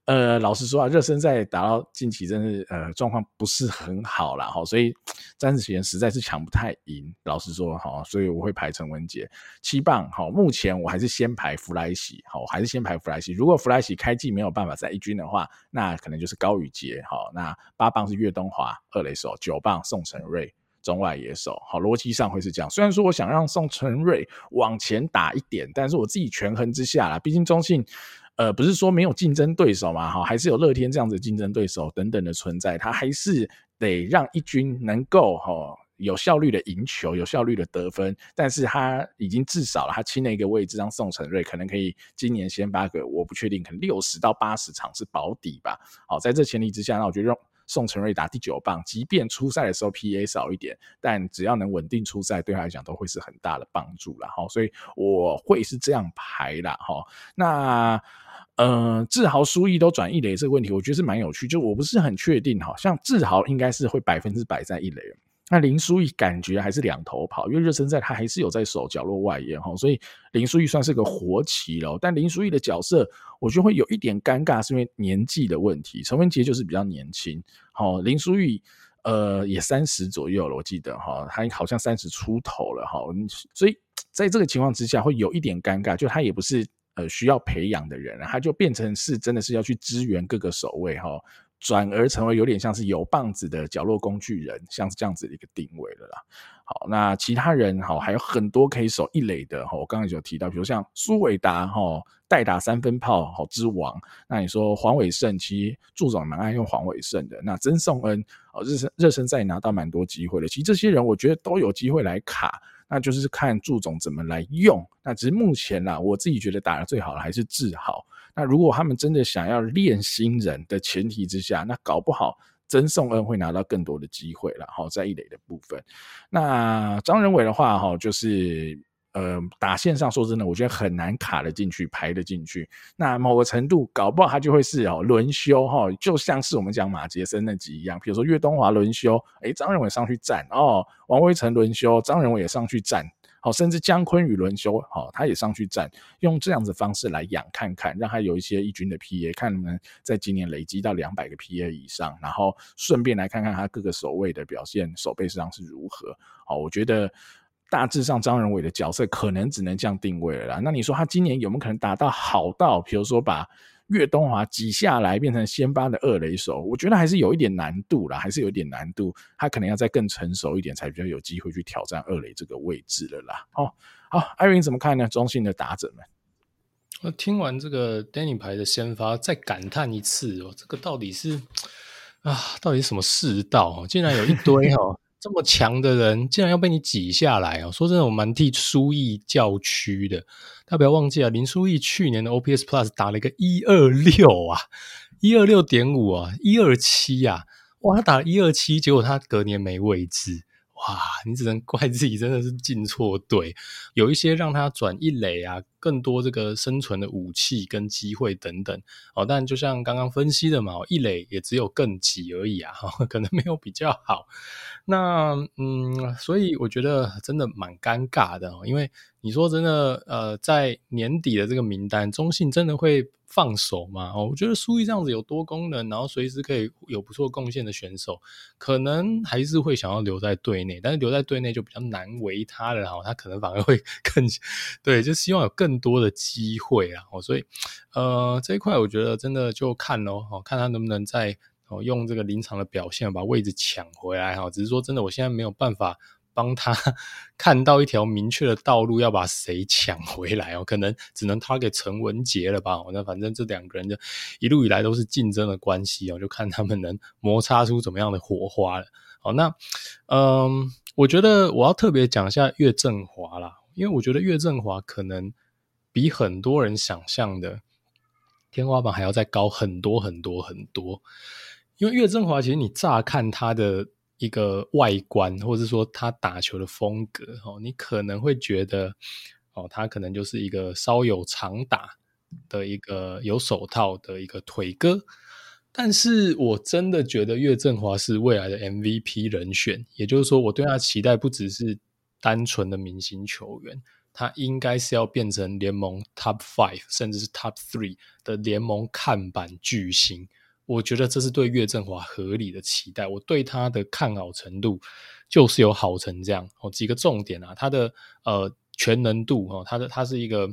呃，老实说啊，热身赛打到近期真是呃状况不是很好啦。哈，所以詹子贤实在是抢不太赢。老实说哈，所以我会排陈文杰七棒。好，目前我还是先排弗莱西。好，我还是先排弗莱西。如果弗莱西开季没有办法在一军的话，那可能就是高宇杰。哈，那八棒是岳东华二垒手，九棒宋承瑞中外野手。好，逻辑上会是这样。虽然说我想让宋承瑞往前打一点，但是我自己权衡之下啦，毕竟中信。呃，不是说没有竞争对手嘛，哈，还是有乐天这样子竞争对手等等的存在，他还是得让一军能够哈有效率的赢球，有效率的得分，但是他已经至少了，他清了一个位置，让宋承瑞可能可以今年先发个，我不确定，可能六十到八十场是保底吧。好，在这前提之下，那我觉得让宋承瑞打第九棒，即便出赛的时候 PA 少一点，但只要能稳定出赛，对他来讲都会是很大的帮助了，哈，所以我会是这样排啦，哈，那。呃，志豪、苏毅都转一垒这个问题，我觉得是蛮有趣。就我不是很确定，好像志豪应该是会百分之百在一垒，那林书义感觉还是两头跑，因为热身赛他还是有在守角落外野哈，所以林书义算是个活棋了。但林书义的角色，我觉得会有一点尴尬，是因为年纪的问题。陈文杰就是比较年轻，好，林书义呃也三十左右了，我记得哈，他好像三十出头了哈，所以在这个情况之下会有一点尴尬，就他也不是呃需要培养的人，他就变成是真的是要去支援各个守卫哈。转而成为有点像是有棒子的角落工具人，像是这样子的一个定位了啦。好，那其他人好还有很多可以守一垒的哈。我刚刚有提到，比如像苏伟达哈，代打三分炮好之王。那你说黄伟胜，其实助长蛮爱用黄伟胜的。那曾颂恩哦，热身热身赛拿到蛮多机会的。其实这些人我觉得都有机会来卡，那就是看祝总怎么来用。那只是目前啦，我自己觉得打得最好的还是志豪。那如果他们真的想要练新人的前提之下，那搞不好曾颂恩会拿到更多的机会了。好，在一垒的部分，那张仁伟的话，哈，就是呃，打线上说真的，我觉得很难卡得进去，排得进去。那某个程度，搞不好他就会是哦轮休哈，就像是我们讲马杰森那集一样，比如说岳东华轮休，诶，张仁伟上去站哦，王威晨轮休，张仁伟也上去站。好，甚至江坤宇轮休，好，他也上去站，用这样子方式来养看看，让他有一些一军的 PA，看能不能在今年累积到两百个 PA 以上，然后顺便来看看他各个守卫的表现，守备上是如何。好，我觉得大致上张仁伟的角色可能只能这样定位了啦。那你说他今年有没有可能达到好到，比如说把岳东华挤下来变成先发的二垒手，我觉得还是有一点难度啦，还是有一点难度。他可能要再更成熟一点，才比较有机会去挑战二垒这个位置了啦。好，好，艾云怎么看呢？中信的打者们，我听完这个 Danny 牌的先发，再感叹一次哦，这个到底是啊，到底什么世道？竟然有一堆哦。这么强的人，竟然要被你挤下来哦！说真的，我蛮替书义叫屈的。大家不要忘记啊，林书义去年的 OPS Plus 打了一个一二六啊，一二六点五啊，一二七啊，哇，他打了一二七，结果他隔年没位置。哇，你只能怪自己真的是进错队，有一些让他转一垒啊，更多这个生存的武器跟机会等等哦。但就像刚刚分析的嘛，一垒也只有更挤而已啊，可能没有比较好。那嗯，所以我觉得真的蛮尴尬的哦，因为你说真的，呃，在年底的这个名单，中信真的会放手嘛？哦，我觉得书义这样子有多功能，然后随时可以有不错贡献的选手，可能还是会想要留在队内，但是留在队内就比较难为他了哈，他可能反而会 更对，就希望有更多的机会啊，所以呃这一块我觉得真的就看咯，看他能不能再用这个临场的表现把位置抢回来哈，只是说真的，我现在没有办法。帮他 看到一条明确的道路，要把谁抢回来哦？可能只能他给陈文杰了吧？那反正这两个人就一路以来都是竞争的关系哦，就看他们能摩擦出怎么样的火花了。好，那嗯，我觉得我要特别讲一下岳振华啦，因为我觉得岳振华可能比很多人想象的天花板还要再高很多很多很多。因为岳振华其实你乍看他的。一个外观，或者说他打球的风格，哦，你可能会觉得，哦，他可能就是一个稍有长打的一个有手套的一个腿哥，但是我真的觉得岳振华是未来的 MVP 人选，也就是说，我对他期待不只是单纯的明星球员，他应该是要变成联盟 Top Five 甚至是 Top Three 的联盟看板巨星。我觉得这是对岳振华合理的期待，我对他的看好程度就是有好成这样哦。几个重点啊，他的呃全能度哦，他的他是一个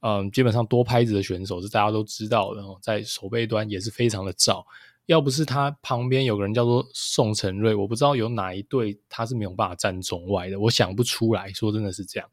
嗯、基本上多拍子的选手，是大家都知道的哦，在守备端也是非常的罩。要不是他旁边有个人叫做宋承瑞，我不知道有哪一队他是没有办法站中外的，我想不出来说真的是这样。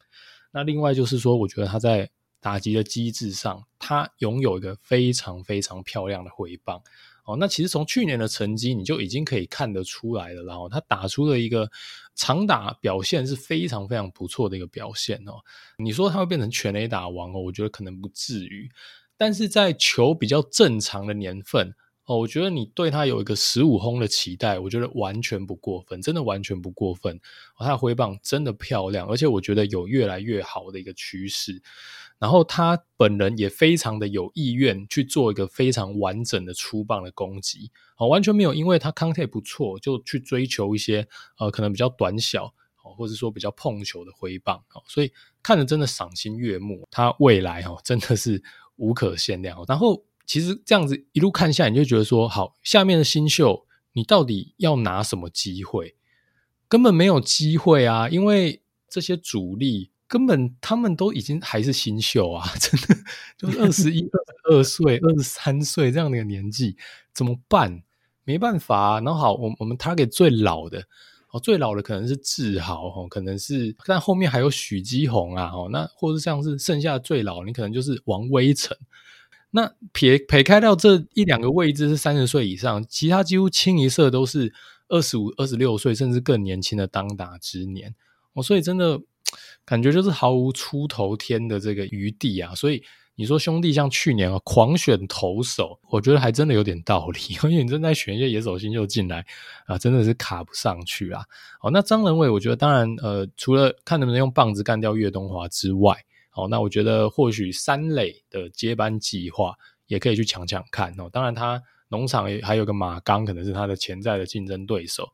那另外就是说，我觉得他在打击的机制上，他拥有一个非常非常漂亮的回棒。哦，那其实从去年的成绩你就已经可以看得出来了，然后他打出了一个长打表现是非常非常不错的一个表现哦。你说他会变成全垒打王哦，我觉得可能不至于，但是在球比较正常的年份哦，我觉得你对他有一个十五轰的期待，我觉得完全不过分，真的完全不过分。哦，他的挥棒真的漂亮，而且我觉得有越来越好的一个趋势。然后他本人也非常的有意愿去做一个非常完整的出棒的攻击，哦，完全没有因为他 contact 不错就去追求一些呃可能比较短小哦，或者说比较碰球的挥棒哦，所以看着真的赏心悦目。他未来哦真的是无可限量。然后。其实这样子一路看下，你就觉得说，好，下面的新秀，你到底要拿什么机会？根本没有机会啊！因为这些主力根本他们都已经还是新秀啊，真的就是二十一、二十二岁、二十三岁这样的一个年纪，怎么办？没办法啊。然后好，我我们 target 最老的哦，最老的可能是志豪哦，可能是，但后面还有许基宏啊，哦，那或者像是剩下的最老，你可能就是王威成。那撇撇开掉这一两个位置是三十岁以上，其他几乎清一色都是二十五、二十六岁，甚至更年轻的当打之年哦，所以真的感觉就是毫无出头天的这个余地啊。所以你说兄弟像去年啊狂选投手，我觉得还真的有点道理，因为你正在选一些野手新秀进来啊，真的是卡不上去啊。哦，那张仁伟，我觉得当然呃，除了看能不能用棒子干掉岳东华之外。好，那我觉得或许三垒的接班计划也可以去抢抢看哦。当然，他农场也还有个马刚，可能是他的潜在的竞争对手。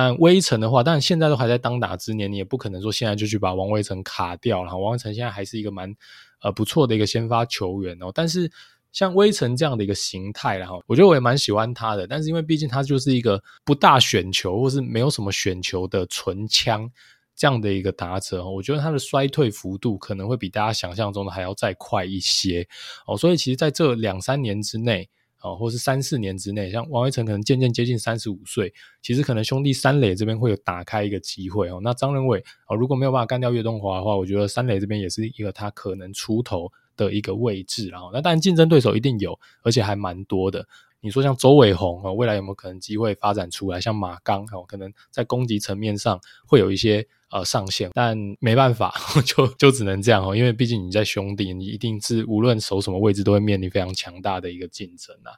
但威城的话，但现在都还在当打之年，你也不可能说现在就去把王威城卡掉了。王威城现在还是一个蛮呃不错的一个先发球员哦。但是像威城这样的一个形态，然后我觉得我也蛮喜欢他的。但是因为毕竟他就是一个不大选球，或是没有什么选球的纯枪。这样的一个打者，我觉得他的衰退幅度可能会比大家想象中的还要再快一些哦。所以其实在这两三年之内，哦，或是三四年之内，像王威成可能渐渐接近三十五岁，其实可能兄弟三垒这边会有打开一个机会哦。那张仁伟哦，如果没有办法干掉岳东华的话，我觉得三垒这边也是一个他可能出头的一个位置。然后，那当然竞争对手一定有，而且还蛮多的。你说像周伟宏哦，未来有没有可能机会发展出来？像马刚哦，可能在攻击层面上会有一些。呃，上限，但没办法，就就只能这样哦，因为毕竟你在兄弟，你一定是无论守什么位置都会面临非常强大的一个竞争啊。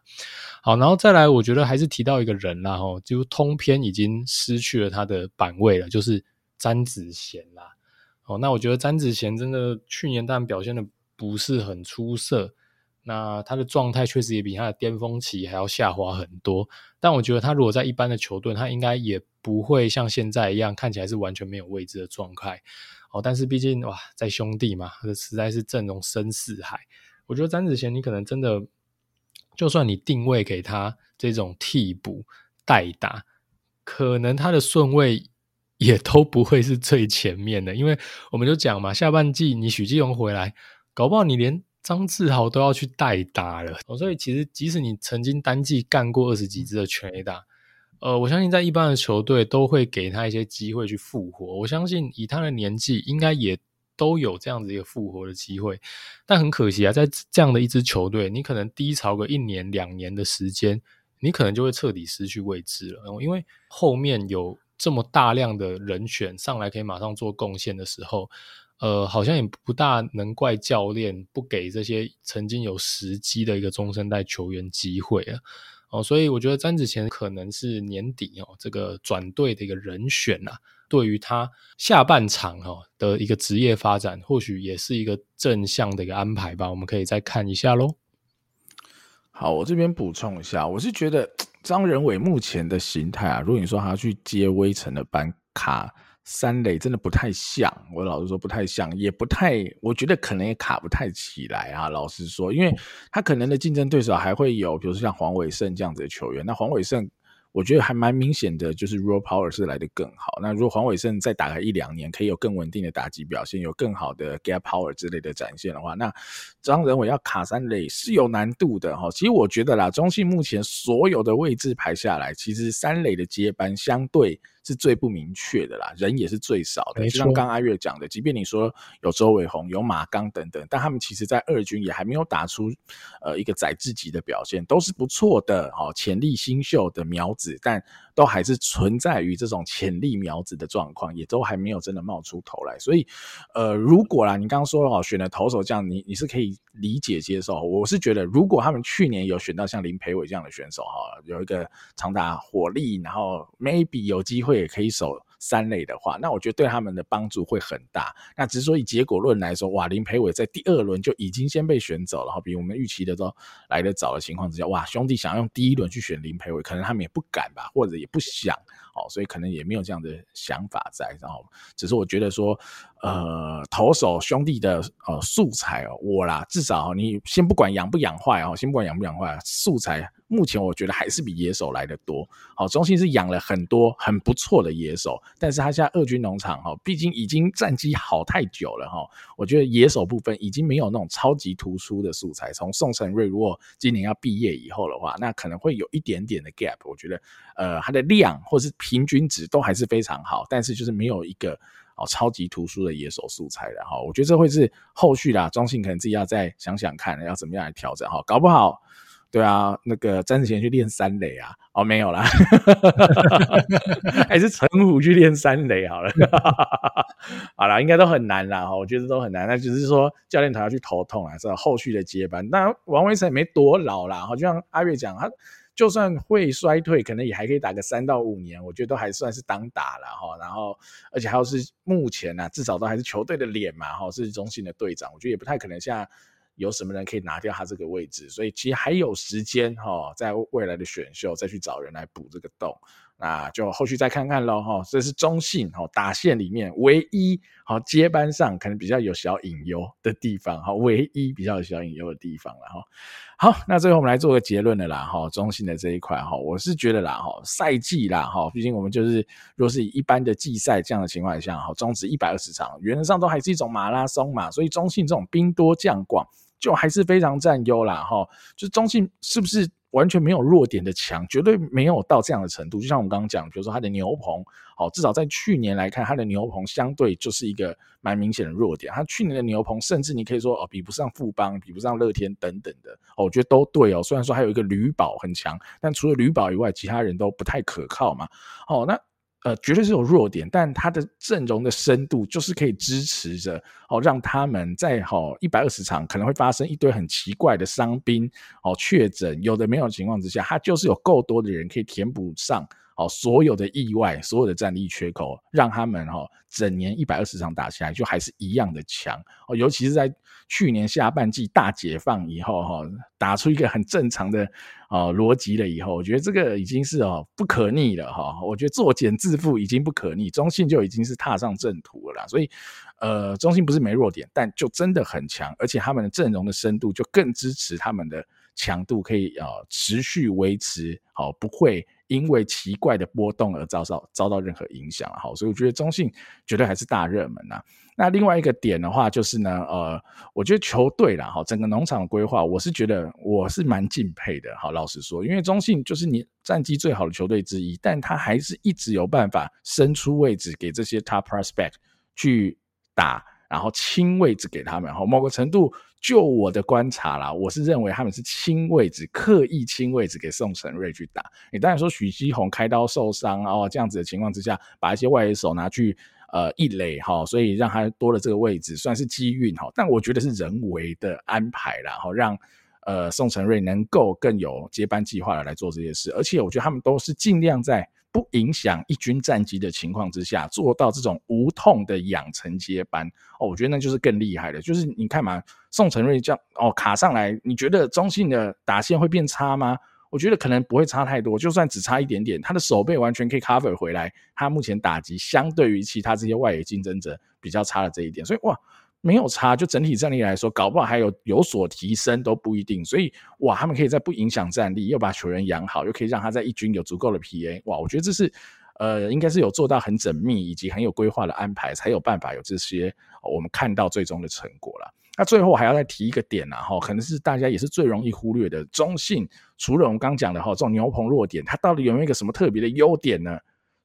好，然后再来，我觉得还是提到一个人啦，吼，就通篇已经失去了他的版位了，就是詹子贤啦。哦，那我觉得詹子贤真的去年当然表现的不是很出色。那他的状态确实也比他的巅峰期还要下滑很多，但我觉得他如果在一般的球队，他应该也不会像现在一样看起来是完全没有位置的状态。哦，但是毕竟哇，在兄弟嘛，这实在是阵容深似海。我觉得詹子贤，你可能真的，就算你定位给他这种替补代打，可能他的顺位也都不会是最前面的，因为我们就讲嘛，下半季你许继荣回来，搞不好你连。张志豪都要去代打了，所以其实即使你曾经单季干过二十几支的全 A 打，呃，我相信在一般的球队都会给他一些机会去复活。我相信以他的年纪，应该也都有这样子一个复活的机会。但很可惜啊，在这样的一支球队，你可能低潮个一年两年的时间，你可能就会彻底失去位置了，因为后面有这么大量的人选上来可以马上做贡献的时候。呃，好像也不大能怪教练不给这些曾经有时机的一个中生代球员机会啊。哦，所以我觉得詹子贤可能是年底哦这个转队的一个人选啊，对于他下半场哦的一个职业发展，或许也是一个正向的一个安排吧。我们可以再看一下喽。好，我这边补充一下，我是觉得 张仁伟目前的形态啊，如果你说他去接威城的班卡。三垒真的不太像，我老实说不太像，也不太，我觉得可能也卡不太起来啊。老实说，因为他可能的竞争对手还会有，比如说像黄伟胜这样子的球员。那黄伟胜。我觉得还蛮明显的，就是 raw power 是来得更好。那如果黄伟胜再打个一两年，可以有更稳定的打击表现，有更好的 gap power 之类的展现的话，那张仁伟要卡三垒是有难度的哈。其实我觉得啦，中信目前所有的位置排下来，其实三垒的接班相对是最不明确的啦，人也是最少的。就像刚阿月讲的，即便你说有周伟宏、有马刚等等，但他们其实在二军也还没有打出呃一个宰制级的表现，都是不错的哦，潜力新秀的苗。子，但都还是存在于这种潜力苗子的状况，也都还没有真的冒出头来。所以，呃，如果啦，你刚刚说哦，选了投手这样，你你是可以理解接受。我是觉得，如果他们去年有选到像林培伟这样的选手哈，有一个长打火力，然后 maybe 有机会也可以守。三垒的话，那我觉得对他们的帮助会很大。那只是说以结果论来说，哇，林培伟在第二轮就已经先被选走了，好，比我们预期的都来得早的情况之下，哇，兄弟想要用第一轮去选林培伟，可能他们也不敢吧，或者也不想，哦，所以可能也没有这样的想法在。然后，只是我觉得说，呃，投手兄弟的呃素材哦，我啦，至少你先不管养不养坏哦，先不管养不养坏，素材。目前我觉得还是比野手来得多。好，中信是养了很多很不错的野手，但是他现在二军农场哈，毕竟已经战绩好太久了哈。我觉得野手部分已经没有那种超级突出的素材。从宋晟睿如果今年要毕业以后的话，那可能会有一点点的 gap。我觉得，呃，它的量或是平均值都还是非常好，但是就是没有一个哦超级图书的野手素材的哈。我觉得这会是后续啦，中信可能自己要再想想看要怎么样来调整哈，搞不好。对啊，那个詹子贤去练三垒啊，哦没有啦，还是陈虎去练三垒好了，好啦，应该都很难啦，哈，我觉得都很难，那只是说教练团要去头痛啊，这后续的接班。那王威成也没多老啦，哈，就像阿月讲，他就算会衰退，可能也还可以打个三到五年，我觉得都还算是当打了哈。然后，而且还有是目前呢、啊，至少都还是球队的脸嘛，哈，是中心的队长，我觉得也不太可能现在。有什么人可以拿掉他这个位置？所以其实还有时间哈，在未来的选秀再去找人来补这个洞，那就后续再看看喽哈。这是中信哈打线里面唯一好接班上可能比较有小隐忧的地方哈，唯一比较有小隐忧的地方了哈。好，那最后我们来做个结论的啦哈，中信的这一块哈，我是觉得啦哈，赛季啦哈，毕竟我们就是若是以一般的季赛这样的情况下哈，中止一百二十场，原则上都还是一种马拉松嘛，所以中信这种兵多将广。就还是非常占优啦，哈，就中信是不是完全没有弱点的强？绝对没有到这样的程度。就像我们刚刚讲，比如说他的牛棚，好，至少在去年来看，他的牛棚相对就是一个蛮明显的弱点。他去年的牛棚，甚至你可以说哦，比不上富邦，比不上乐天等等的，哦，我觉得都对哦。虽然说还有一个吕宝很强，但除了吕宝以外，其他人都不太可靠嘛。哦，那。呃，绝对是有弱点，但他的阵容的深度就是可以支持着哦，让他们在好一百二十场可能会发生一堆很奇怪的伤兵哦确诊，有的没有情况之下，他就是有够多的人可以填补上哦所有的意外，所有的战力缺口，让他们哈整年一百二十场打起来就还是一样的强哦，尤其是在。去年下半季大解放以后，哈，打出一个很正常的啊逻辑了以后，我觉得这个已经是哦不可逆了哈。我觉得作茧自缚已经不可逆，中信就已经是踏上正途了啦。所以，呃，中信不是没弱点，但就真的很强，而且他们的阵容的深度就更支持他们的强度，可以啊持续维持好，不会因为奇怪的波动而遭到遭到任何影响。好，所以我觉得中信绝对还是大热门呐。那另外一个点的话，就是呢，呃，我觉得球队啦，哈，整个农场的规划，我是觉得我是蛮敬佩的，好，老实说，因为中信就是你战绩最好的球队之一，但他还是一直有办法伸出位置给这些 top prospect 去打，然后清位置给他们，哈，某个程度，就我的观察啦，我是认为他们是清位置，刻意清位置给宋承睿去打。你当然说许基宏开刀受伤哦，这样子的情况之下，把一些外野手拿去。呃，一垒哈，所以让他多了这个位置，算是机运哈。但我觉得是人为的安排啦，哈，让呃宋晟睿能够更有接班计划的来做这些事。而且我觉得他们都是尽量在不影响一军战绩的情况之下，做到这种无痛的养成接班。哦，我觉得那就是更厉害的。就是你看嘛，宋晟睿这样哦卡上来，你觉得中信的打线会变差吗？我觉得可能不会差太多，就算只差一点点，他的手背完全可以 cover 回来。他目前打击相对于其他这些外野竞争者比较差的这一点，所以哇，没有差，就整体战力来说，搞不好还有有所提升都不一定。所以哇，他们可以在不影响战力，又把球员养好，又可以让他在一军有足够的 PA，哇，我觉得这是呃，应该是有做到很缜密以及很有规划的安排，才有办法有这些我们看到最终的成果了。那最后还要再提一个点呐，哈，可能是大家也是最容易忽略的。中信除了我们刚讲的哈这种牛棚弱点，它到底有没有一个什么特别的优点呢？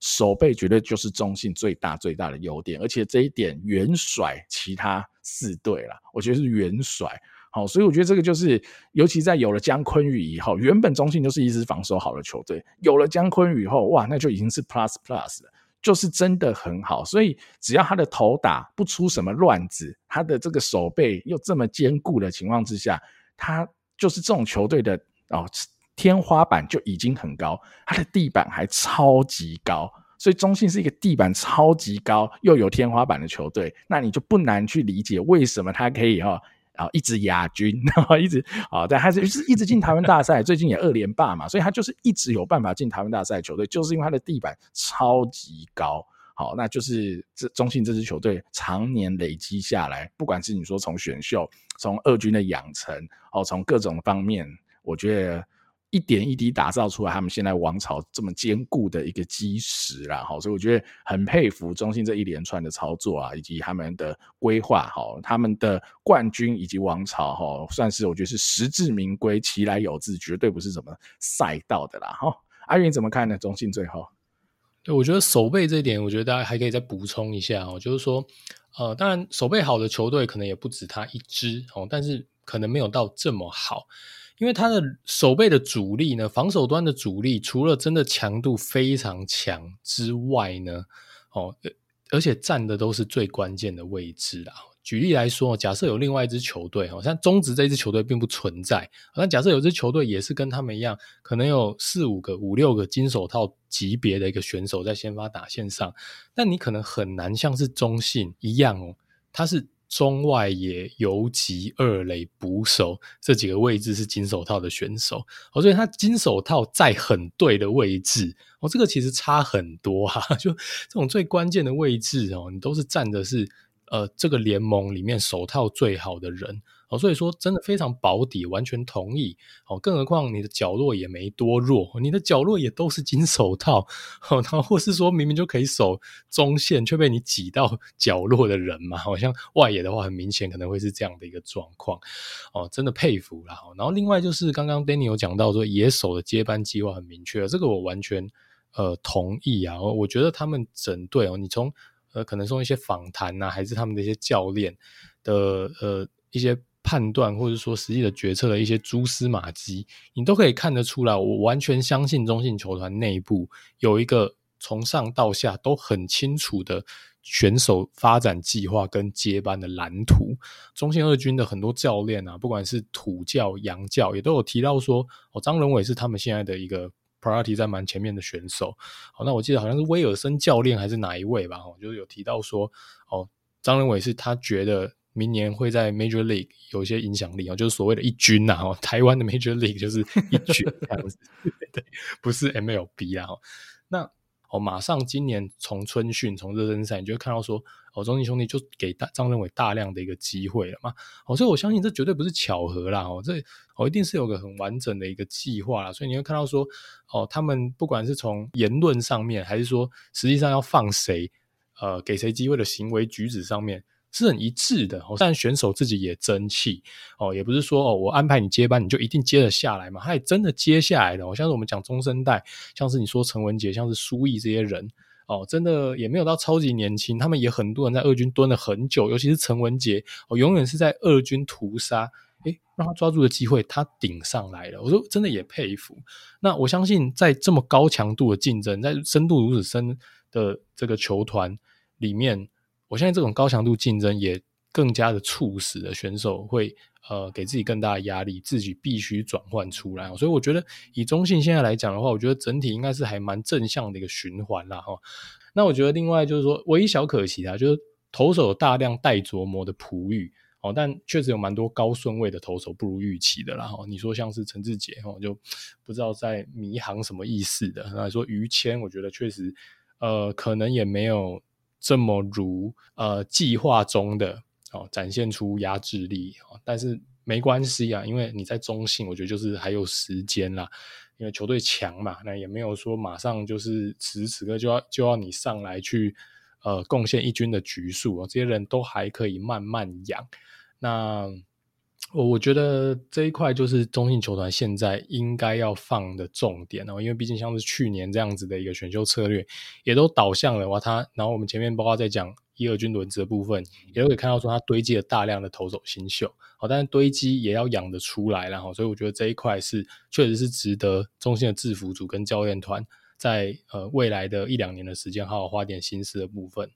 守备绝对就是中信最大最大的优点，而且这一点远甩其他四队了。我觉得是远甩。好，所以我觉得这个就是，尤其在有了江坤宇以后，原本中信就是一支防守好的球队，有了江坤宇以后，哇，那就已经是 plus plus 了，就是真的很好。所以只要他的头打不出什么乱子，他的这个守备又这么坚固的情况之下，他就是这种球队的哦，天花板就已经很高，他的地板还超级高。所以中信是一个地板超级高又有天花板的球队，那你就不难去理解为什么他可以哈。啊，一直亚军，然后一直啊，但还是就是一直进台湾大赛，最近也二连霸嘛，所以他就是一直有办法进台湾大赛球队，就是因为他的地板超级高。好，那就是这中信这支球队常年累积下来，不管是你说从选秀，从二军的养成，哦，从各种方面，我觉得。一点一滴打造出来，他们现在王朝这么坚固的一个基石啦，哈，所以我觉得很佩服中信这一连串的操作啊，以及他们的规划，哈，他们的冠军以及王朝，哈，算是我觉得是实至名归，其来有自，绝对不是什么赛道的啦，哈。阿云怎么看呢？中信最后，对，我觉得守备这一点，我觉得大家还可以再补充一下哦，就是说，呃，当然守备好的球队可能也不止他一支哦，但是可能没有到这么好。因为他的守备的主力呢，防守端的主力，除了真的强度非常强之外呢，哦，而且站的都是最关键的位置啊。举例来说，假设有另外一支球队，好像中职这支球队并不存在，那假设有支球队也是跟他们一样，可能有四五个、五六个金手套级别的一个选手在先发打线上，但你可能很难像是中信一样哦，他是。中外野、游击、二垒、捕手这几个位置是金手套的选手，哦，所以他金手套在很对的位置，哦，这个其实差很多哈，就这种最关键的位置哦，你都是站的是呃这个联盟里面手套最好的人。哦，所以说真的非常保底，完全同意。哦，更何况你的角落也没多弱，你的角落也都是金手套。哦，然后或是说明明就可以守中线，却被你挤到角落的人嘛，好像外野的话，很明显可能会是这样的一个状况。哦，真的佩服啦。然后另外就是刚刚 Danny 有讲到说野手的接班计划很明确，这个我完全呃同意啊。我觉得他们整队哦，你从呃可能说一些访谈呐，还是他们的一些教练的呃一些。判断或者说实际的决策的一些蛛丝马迹，你都可以看得出来。我完全相信中信球团内部有一个从上到下都很清楚的选手发展计划跟接班的蓝图。中信二军的很多教练啊，不管是土教、洋教，也都有提到说，哦，张仁伟是他们现在的一个 priority 在蛮前面的选手。好，那我记得好像是威尔森教练还是哪一位吧，哦，就是有提到说，哦，张仁伟是他觉得。明年会在 Major League 有一些影响力哦，就是所谓的一军呐，哦，台湾的 Major League 就是一军这样子，对，不是 MLB 啊。那哦，马上今年从春训从热身赛，你就会看到说，哦，中信兄弟就给大张仁伟大量的一个机会了嘛。哦，所以我相信这绝对不是巧合啦，哦，这哦一定是有个很完整的一个计划啦。所以你会看到说，哦，他们不管是从言论上面，还是说实际上要放谁，呃，给谁机会的行为举止上面。是很一致的哦，但选手自己也争气哦，也不是说哦，我安排你接班，你就一定接得下来嘛。他也真的接下来了。像是我们讲中生代，像是你说陈文杰，像是苏毅这些人哦，真的也没有到超级年轻，他们也很多人在二军蹲了很久，尤其是陈文杰哦，永远是在二军屠杀，诶，让他抓住的机会，他顶上来了。我说真的也佩服。那我相信在这么高强度的竞争，在深度如此深的这个球团里面。我现在这种高强度竞争也更加的促使了选手会呃给自己更大的压力，自己必须转换出来。所以我觉得以中信现在来讲的话，我觉得整体应该是还蛮正向的一个循环啦哈。那我觉得另外就是说，唯一小可惜的，就是投手大量待琢磨的璞玉哦，但确实有蛮多高顺位的投手不如预期的啦哈。你说像是陈志杰哦，就不知道在迷航什么意思的。那说于谦，我觉得确实呃可能也没有。这么如呃计划中的哦，展现出压制力哦，但是没关系啊，因为你在中性，我觉得就是还有时间啦，因为球队强嘛，那也没有说马上就是此时此刻就要就要你上来去呃贡献一军的局数哦，这些人都还可以慢慢养，那。我我觉得这一块就是中信球团现在应该要放的重点哦，因为毕竟像是去年这样子的一个选秀策略，也都导向了哇他。然后我们前面包括在讲一二军轮值的部分，也都可以看到说他堆积了大量的投手新秀，好，但是堆积也要养得出来，然后所以我觉得这一块是确实是值得中信的制服组跟教练团在呃未来的一两年的时间，好好花点心思的部分。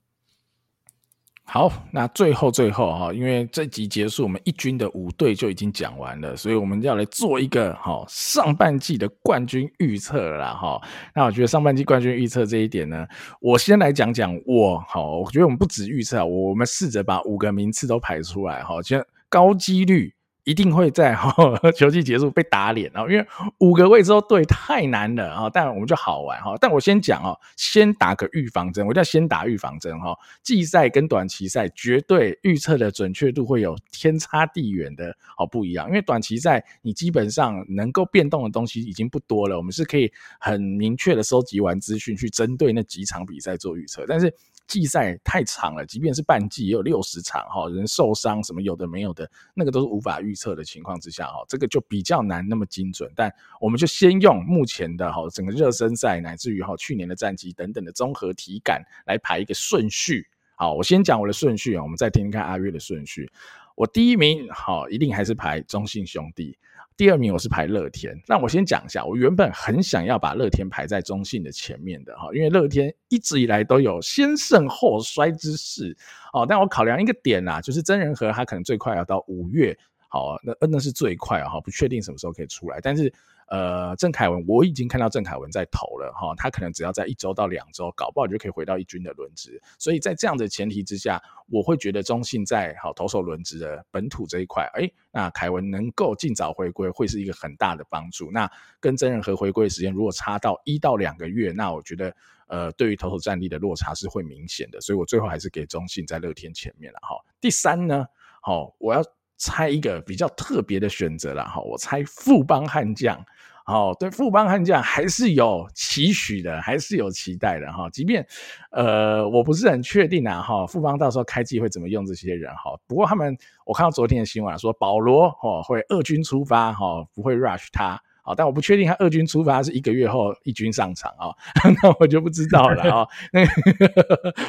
好，那最后最后哈，因为这集结束，我们一军的五队就已经讲完了，所以我们要来做一个哈上半季的冠军预测了哈。那我觉得上半季冠军预测这一点呢，我先来讲讲我好，我觉得我们不止预测，我们试着把五个名次都排出来哈，先高几率。一定会在哈 球季结束被打脸啊，因为五个位置都对太难了啊，但我们就好玩哈。但我先讲哦，先打个预防针，我一定要先打预防针哈。季赛跟短期赛绝对预测的准确度会有天差地远的好不一样，因为短期赛你基本上能够变动的东西已经不多了，我们是可以很明确的收集完资讯去针对那几场比赛做预测，但是。季赛太长了，即便是半季也有六十场哈，人受伤什么有的没有的，那个都是无法预测的情况之下哈，这个就比较难那么精准。但我们就先用目前的哈整个热身赛乃至于哈去年的战绩等等的综合体感来排一个顺序。好，我先讲我的顺序啊，我们再听听看阿月的顺序。我第一名好，一定还是排中信兄弟。第二名我是排乐天，那我先讲一下，我原本很想要把乐天排在中信的前面的哈，因为乐天一直以来都有先胜后衰之势哦，但我考量一个点啊，就是真人和他可能最快要到五月，好，那那是最快啊哈，不确定什么时候可以出来，但是。呃，郑凯文，我已经看到郑凯文在投了哈，他可能只要在一周到两周，搞不好就可以回到一军的轮值。所以在这样的前提之下，我会觉得中信在好投手轮值的本土这一块，哎、那凯文能够尽早回归，会是一个很大的帮助。那跟曾仁和回归的时间如果差到一到两个月，那我觉得呃，对于投手战力的落差是会明显的。所以我最后还是给中信在乐天前面了哈。第三呢，好，我要。猜一个比较特别的选择了哈，我猜富邦悍将，哦，对富邦悍将还是有期许的，还是有期待的哈。即便呃我不是很确定啊哈，富邦到时候开机会怎么用这些人哈。不过他们我看到昨天的新闻说保罗哦会二军出发哈，不会 rush 他。但我不确定他二军出发是一个月后一军上场啊，那我就不知道了啊。那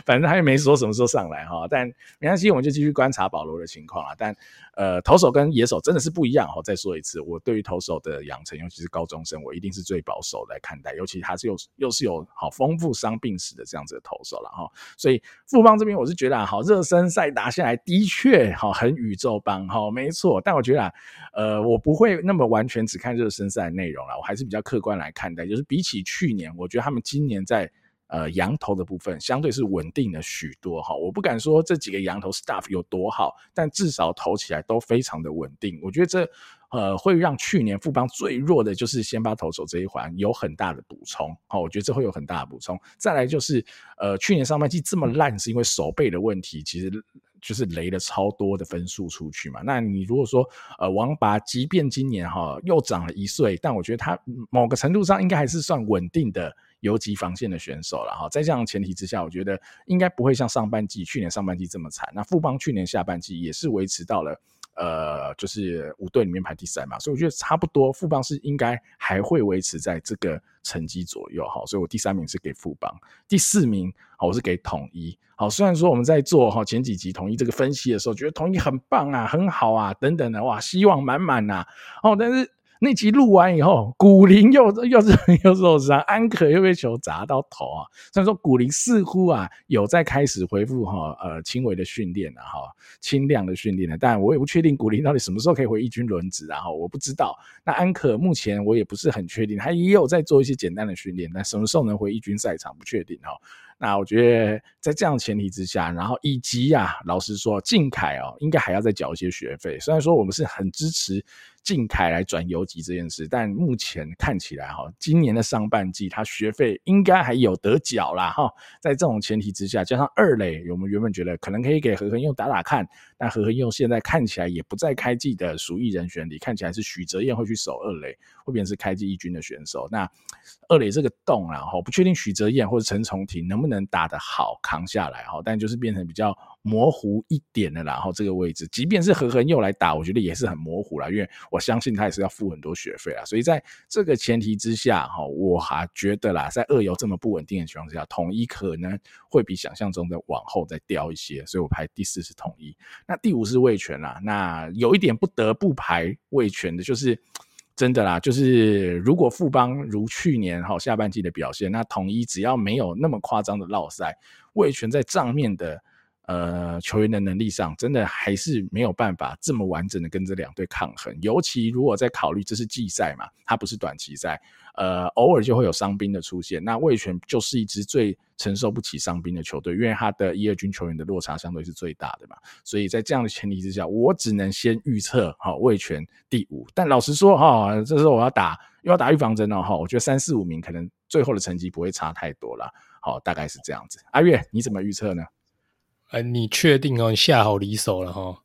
反正他也没说什么时候上来哈，但没关系，我们就继续观察保罗的情况啊。但呃，投手跟野手真的是不一样哈。再说一次，我对于投手的养成，尤其是高中生，我一定是最保守来看待，尤其他是又又是有好丰富伤病史的这样子的投手了哈。所以富邦这边我是觉得啊，好热身赛打下来的确好很宇宙棒哈，没错。但我觉得啊，呃，我不会那么完全只看热身赛。内容了，我还是比较客观来看待，就是比起去年，我觉得他们今年在呃羊头的部分相对是稳定了许多哈。我不敢说这几个羊头 staff 有多好，但至少投起来都非常的稳定。我觉得这呃会让去年富邦最弱的就是先发投手这一环有很大的补充。好，我觉得这会有很大的补充。再来就是呃去年上半季这么烂，是因为守备的问题，其实。就是雷了超多的分数出去嘛，那你如果说呃王拔，即便今年哈又长了一岁，但我觉得他某个程度上应该还是算稳定的游击防线的选手了哈。在这样的前提之下，我觉得应该不会像上半季去年上半季这么惨。那富邦去年下半季也是维持到了。呃，就是五队里面排第三嘛，所以我觉得差不多，富邦是应该还会维持在这个成绩左右哈，所以我第三名是给富邦，第四名好，我是给统一。好，虽然说我们在做哈前几集统一这个分析的时候，觉得统一很棒啊，很好啊，等等的，哇，希望满满呐，哦，但是。那集录完以后，古林又又是 又受伤，安可又被球砸到头啊。虽然说古林似乎啊有在开始恢复哈呃轻微的训练了哈，轻量的训练了，但我也不确定古林到底什么时候可以回一军轮值啊哈，我不知道。那安可目前我也不是很确定，他也有在做一些简单的训练，但什么时候能回一军赛场不确定哈。那我觉得在这样前提之下，然后以及啊，老实说，靖凯哦应该还要再缴一些学费，虽然说我们是很支持。靖凯来转游击这件事，但目前看起来哈，今年的上半季他学费应该还有得缴啦哈。在这种前提之下，加上二垒，我们原本觉得可能可以给何恒佑打打看，但何恒佑现在看起来也不在开季的属意人选里，看起来是许哲彦会去守二垒，会变成是开季一军的选手。那二垒这个洞啊，哈，不确定许哲彦或者陈重廷能不能打得好扛下来哈，但就是变成比较模糊一点的啦。然后这个位置，即便是何恒佑来打，我觉得也是很模糊啦，因为我相信他也是要付很多学费啊。所以在这个前提之下哈，我还觉得啦，在二游这么不稳定的情况之下，统一可能会比想象中的往后再掉一些，所以我排第四是统一。那第五是味全啦，那有一点不得不排味全的就是。真的啦，就是如果富邦如去年哈下半季的表现，那统一只要没有那么夸张的落赛，味全在账面的呃球员的能力上，真的还是没有办法这么完整的跟这两队抗衡。尤其如果在考虑这是季赛嘛，它不是短期赛，呃，偶尔就会有伤兵的出现，那味全就是一支最。承受不起伤兵的球队，因为他的一二军球员的落差相对是最大的嘛，所以在这样的前提之下，我只能先预测哈味全第五。但老实说哈，这时候我要打又要打预防针了哈，我觉得三四五名可能最后的成绩不会差太多了，好，大概是这样子。阿月你怎么预测呢？哎、呃，你确定哦？你下好离手了哈？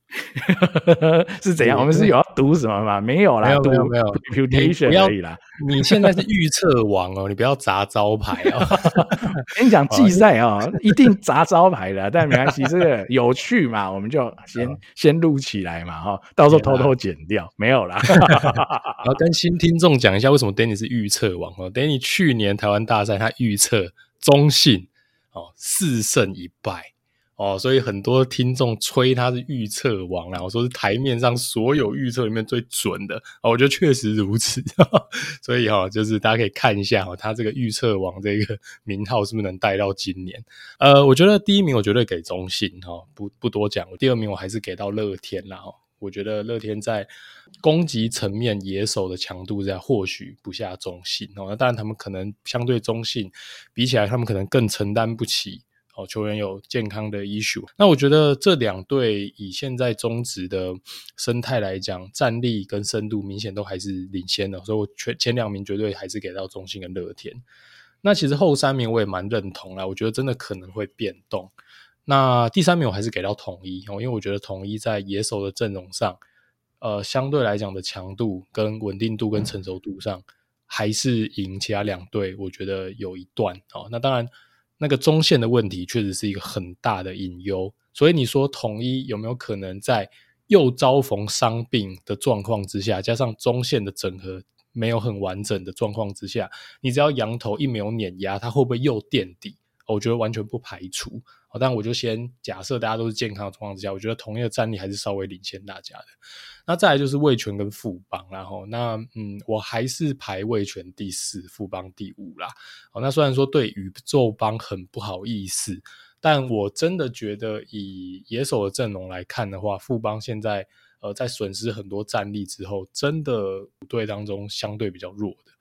是怎样？我们是有要赌什么吗？没有啦，没有没有，reputation 而已啦。你现在是预测王哦，你不要砸招牌哦。跟你讲季赛哦，一定砸招牌的，但没关系，这个有趣嘛，我们就先先录起来嘛哈，到时候偷偷剪掉，没有啦。然后跟新听众讲一下，为什么 Danny 是预测王哦？Danny 去年台湾大赛他预测中信哦四胜一败。哦，所以很多听众吹他是预测王啦，我说是台面上所有预测里面最准的，哦，我觉得确实如此。呵 呵所以哈、哦，就是大家可以看一下哈、哦，他这个预测王这个名号是不是能带到今年？呃，我觉得第一名我绝对给中信哈、哦，不不多讲。第二名我还是给到乐天啦，哦，我觉得乐天在攻击层面野手的强度在或许不下中信哦，那当然他们可能相对中信比起来，他们可能更承担不起。哦，球员有健康的 issue，那我觉得这两队以现在中职的生态来讲，战力跟深度明显都还是领先的，所以我前前两名绝对还是给到中信跟乐天。那其实后三名我也蛮认同啦，我觉得真的可能会变动。那第三名我还是给到统一哦，因为我觉得统一在野手的阵容上，呃，相对来讲的强度跟稳定度跟成熟度上，还是赢其他两队，我觉得有一段哦。那当然。那个中线的问题确实是一个很大的隐忧，所以你说统一有没有可能在又遭逢伤病的状况之下，加上中线的整合没有很完整的状况之下，你只要羊头一没有碾压，它会不会又垫底？我觉得完全不排除。但我就先假设大家都是健康的状况之下，我觉得同一个战力还是稍微领先大家的。那再来就是味全跟富邦，然后那嗯，我还是排味全第四，富邦第五啦。好，那虽然说对宇宙邦很不好意思，但我真的觉得以野手的阵容来看的话，富邦现在呃在损失很多战力之后，真的五队当中相对比较弱的。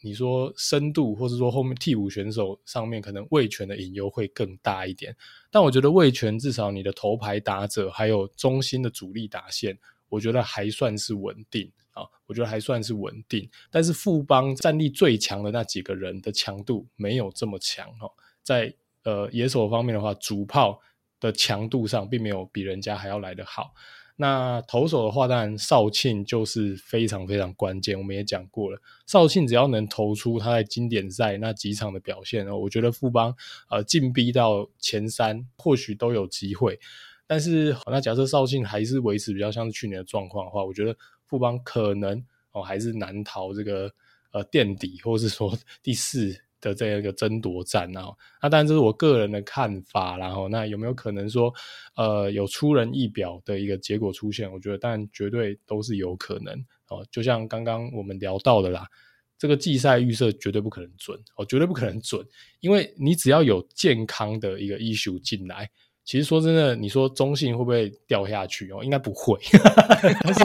你说深度，或是说后面替补选手上面，可能味全的隐忧会更大一点。但我觉得味全至少你的头牌打者，还有中心的主力打线，我觉得还算是稳定啊。我觉得还算是稳定。但是富邦战力最强的那几个人的强度没有这么强哈。在呃野手方面的话，主炮的强度上并没有比人家还要来得好。那投手的话，当然少庆就是非常非常关键。我们也讲过了，少庆只要能投出他在经典赛那几场的表现，我觉得富邦呃进逼到前三或许都有机会。但是那假设少庆还是维持比较像是去年的状况的话，我觉得富邦可能哦还是难逃这个呃垫底，或是说 第四。的这样一个争夺战啊，那当然这是我个人的看法，然后那有没有可能说，呃，有出人意表的一个结果出现？我觉得，但绝对都是有可能哦。就像刚刚我们聊到的啦，这个季赛预测绝对不可能准哦，绝对不可能准，因为你只要有健康的一个 issue 进来。其实说真的，你说中信会不会掉下去哦？应该不会，但是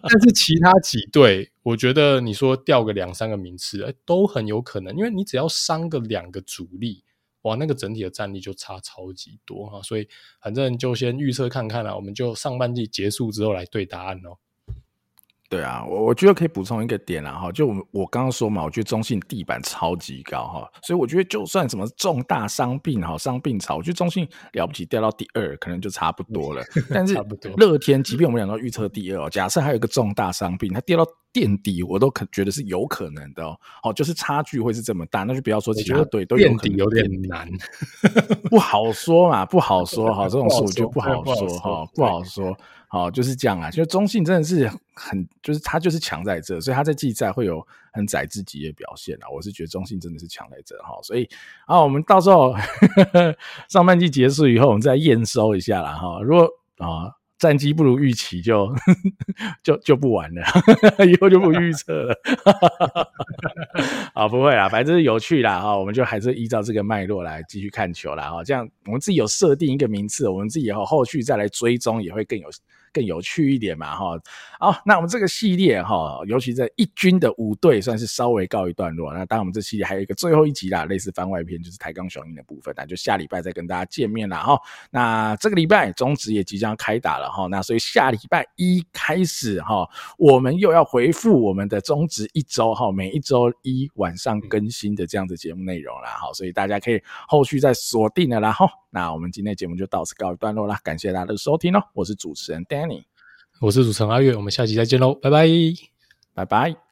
但是其他几队，我觉得你说掉个两三个名次，欸，都很有可能，因为你只要伤个两个主力，哇，那个整体的战力就差超级多哈。所以反正就先预测看看啦，我们就上半季结束之后来对答案哦。对啊，我我觉得可以补充一个点啦哈，就我我刚刚说嘛，我觉得中信地板超级高哈，所以我觉得就算什么重大伤病哈，伤病潮，我觉得中信了不起掉到第二，可能就差不多了。但是乐天，即便我们两个预测第二，假设还有一个重大伤病，它掉到垫底，我都可觉得是有可能的哦。好，就是差距会是这么大，那就不要说其他队都垫底有点难，不好说嘛，不好说哈，这种事我就不好说哈，不好说。好，就是这样啊。就中信真的是很，就是他就是强在这，所以他在季赛会有很宰自己的表现啊。我是觉得中信真的是强在这哈，所以啊，我们到时候 上半季结束以后，我们再验收一下啦哈。如果啊战绩不如预期就，就就不玩了，以后就不预测了。啊，不会啦，反正有趣啦哈。我们就还是依照这个脉络来继续看球啦哈。这样我们自己有设定一个名次，我们自己以后后续再来追踪也会更有。更有趣一点嘛，哈，好，那我们这个系列哈，尤其在一军的五队算是稍微告一段落。那当然，我们这系列还有一个最后一集啦，类似番外篇，就是台钢雄鹰的部分，那就下礼拜再跟大家见面啦。哈。那这个礼拜中职也即将开打了哈，那所以下礼拜一开始哈，我们又要回复我们的中职一周哈，每一周一晚上更新的这样子节目内容啦，哈，所以大家可以后续再锁定了啦，哈。那我们今天的节目就到此告一段落啦，感谢大家的收听哦，我是主持人 Danny，我是主持人阿月，我们下期再见喽，拜拜，拜拜。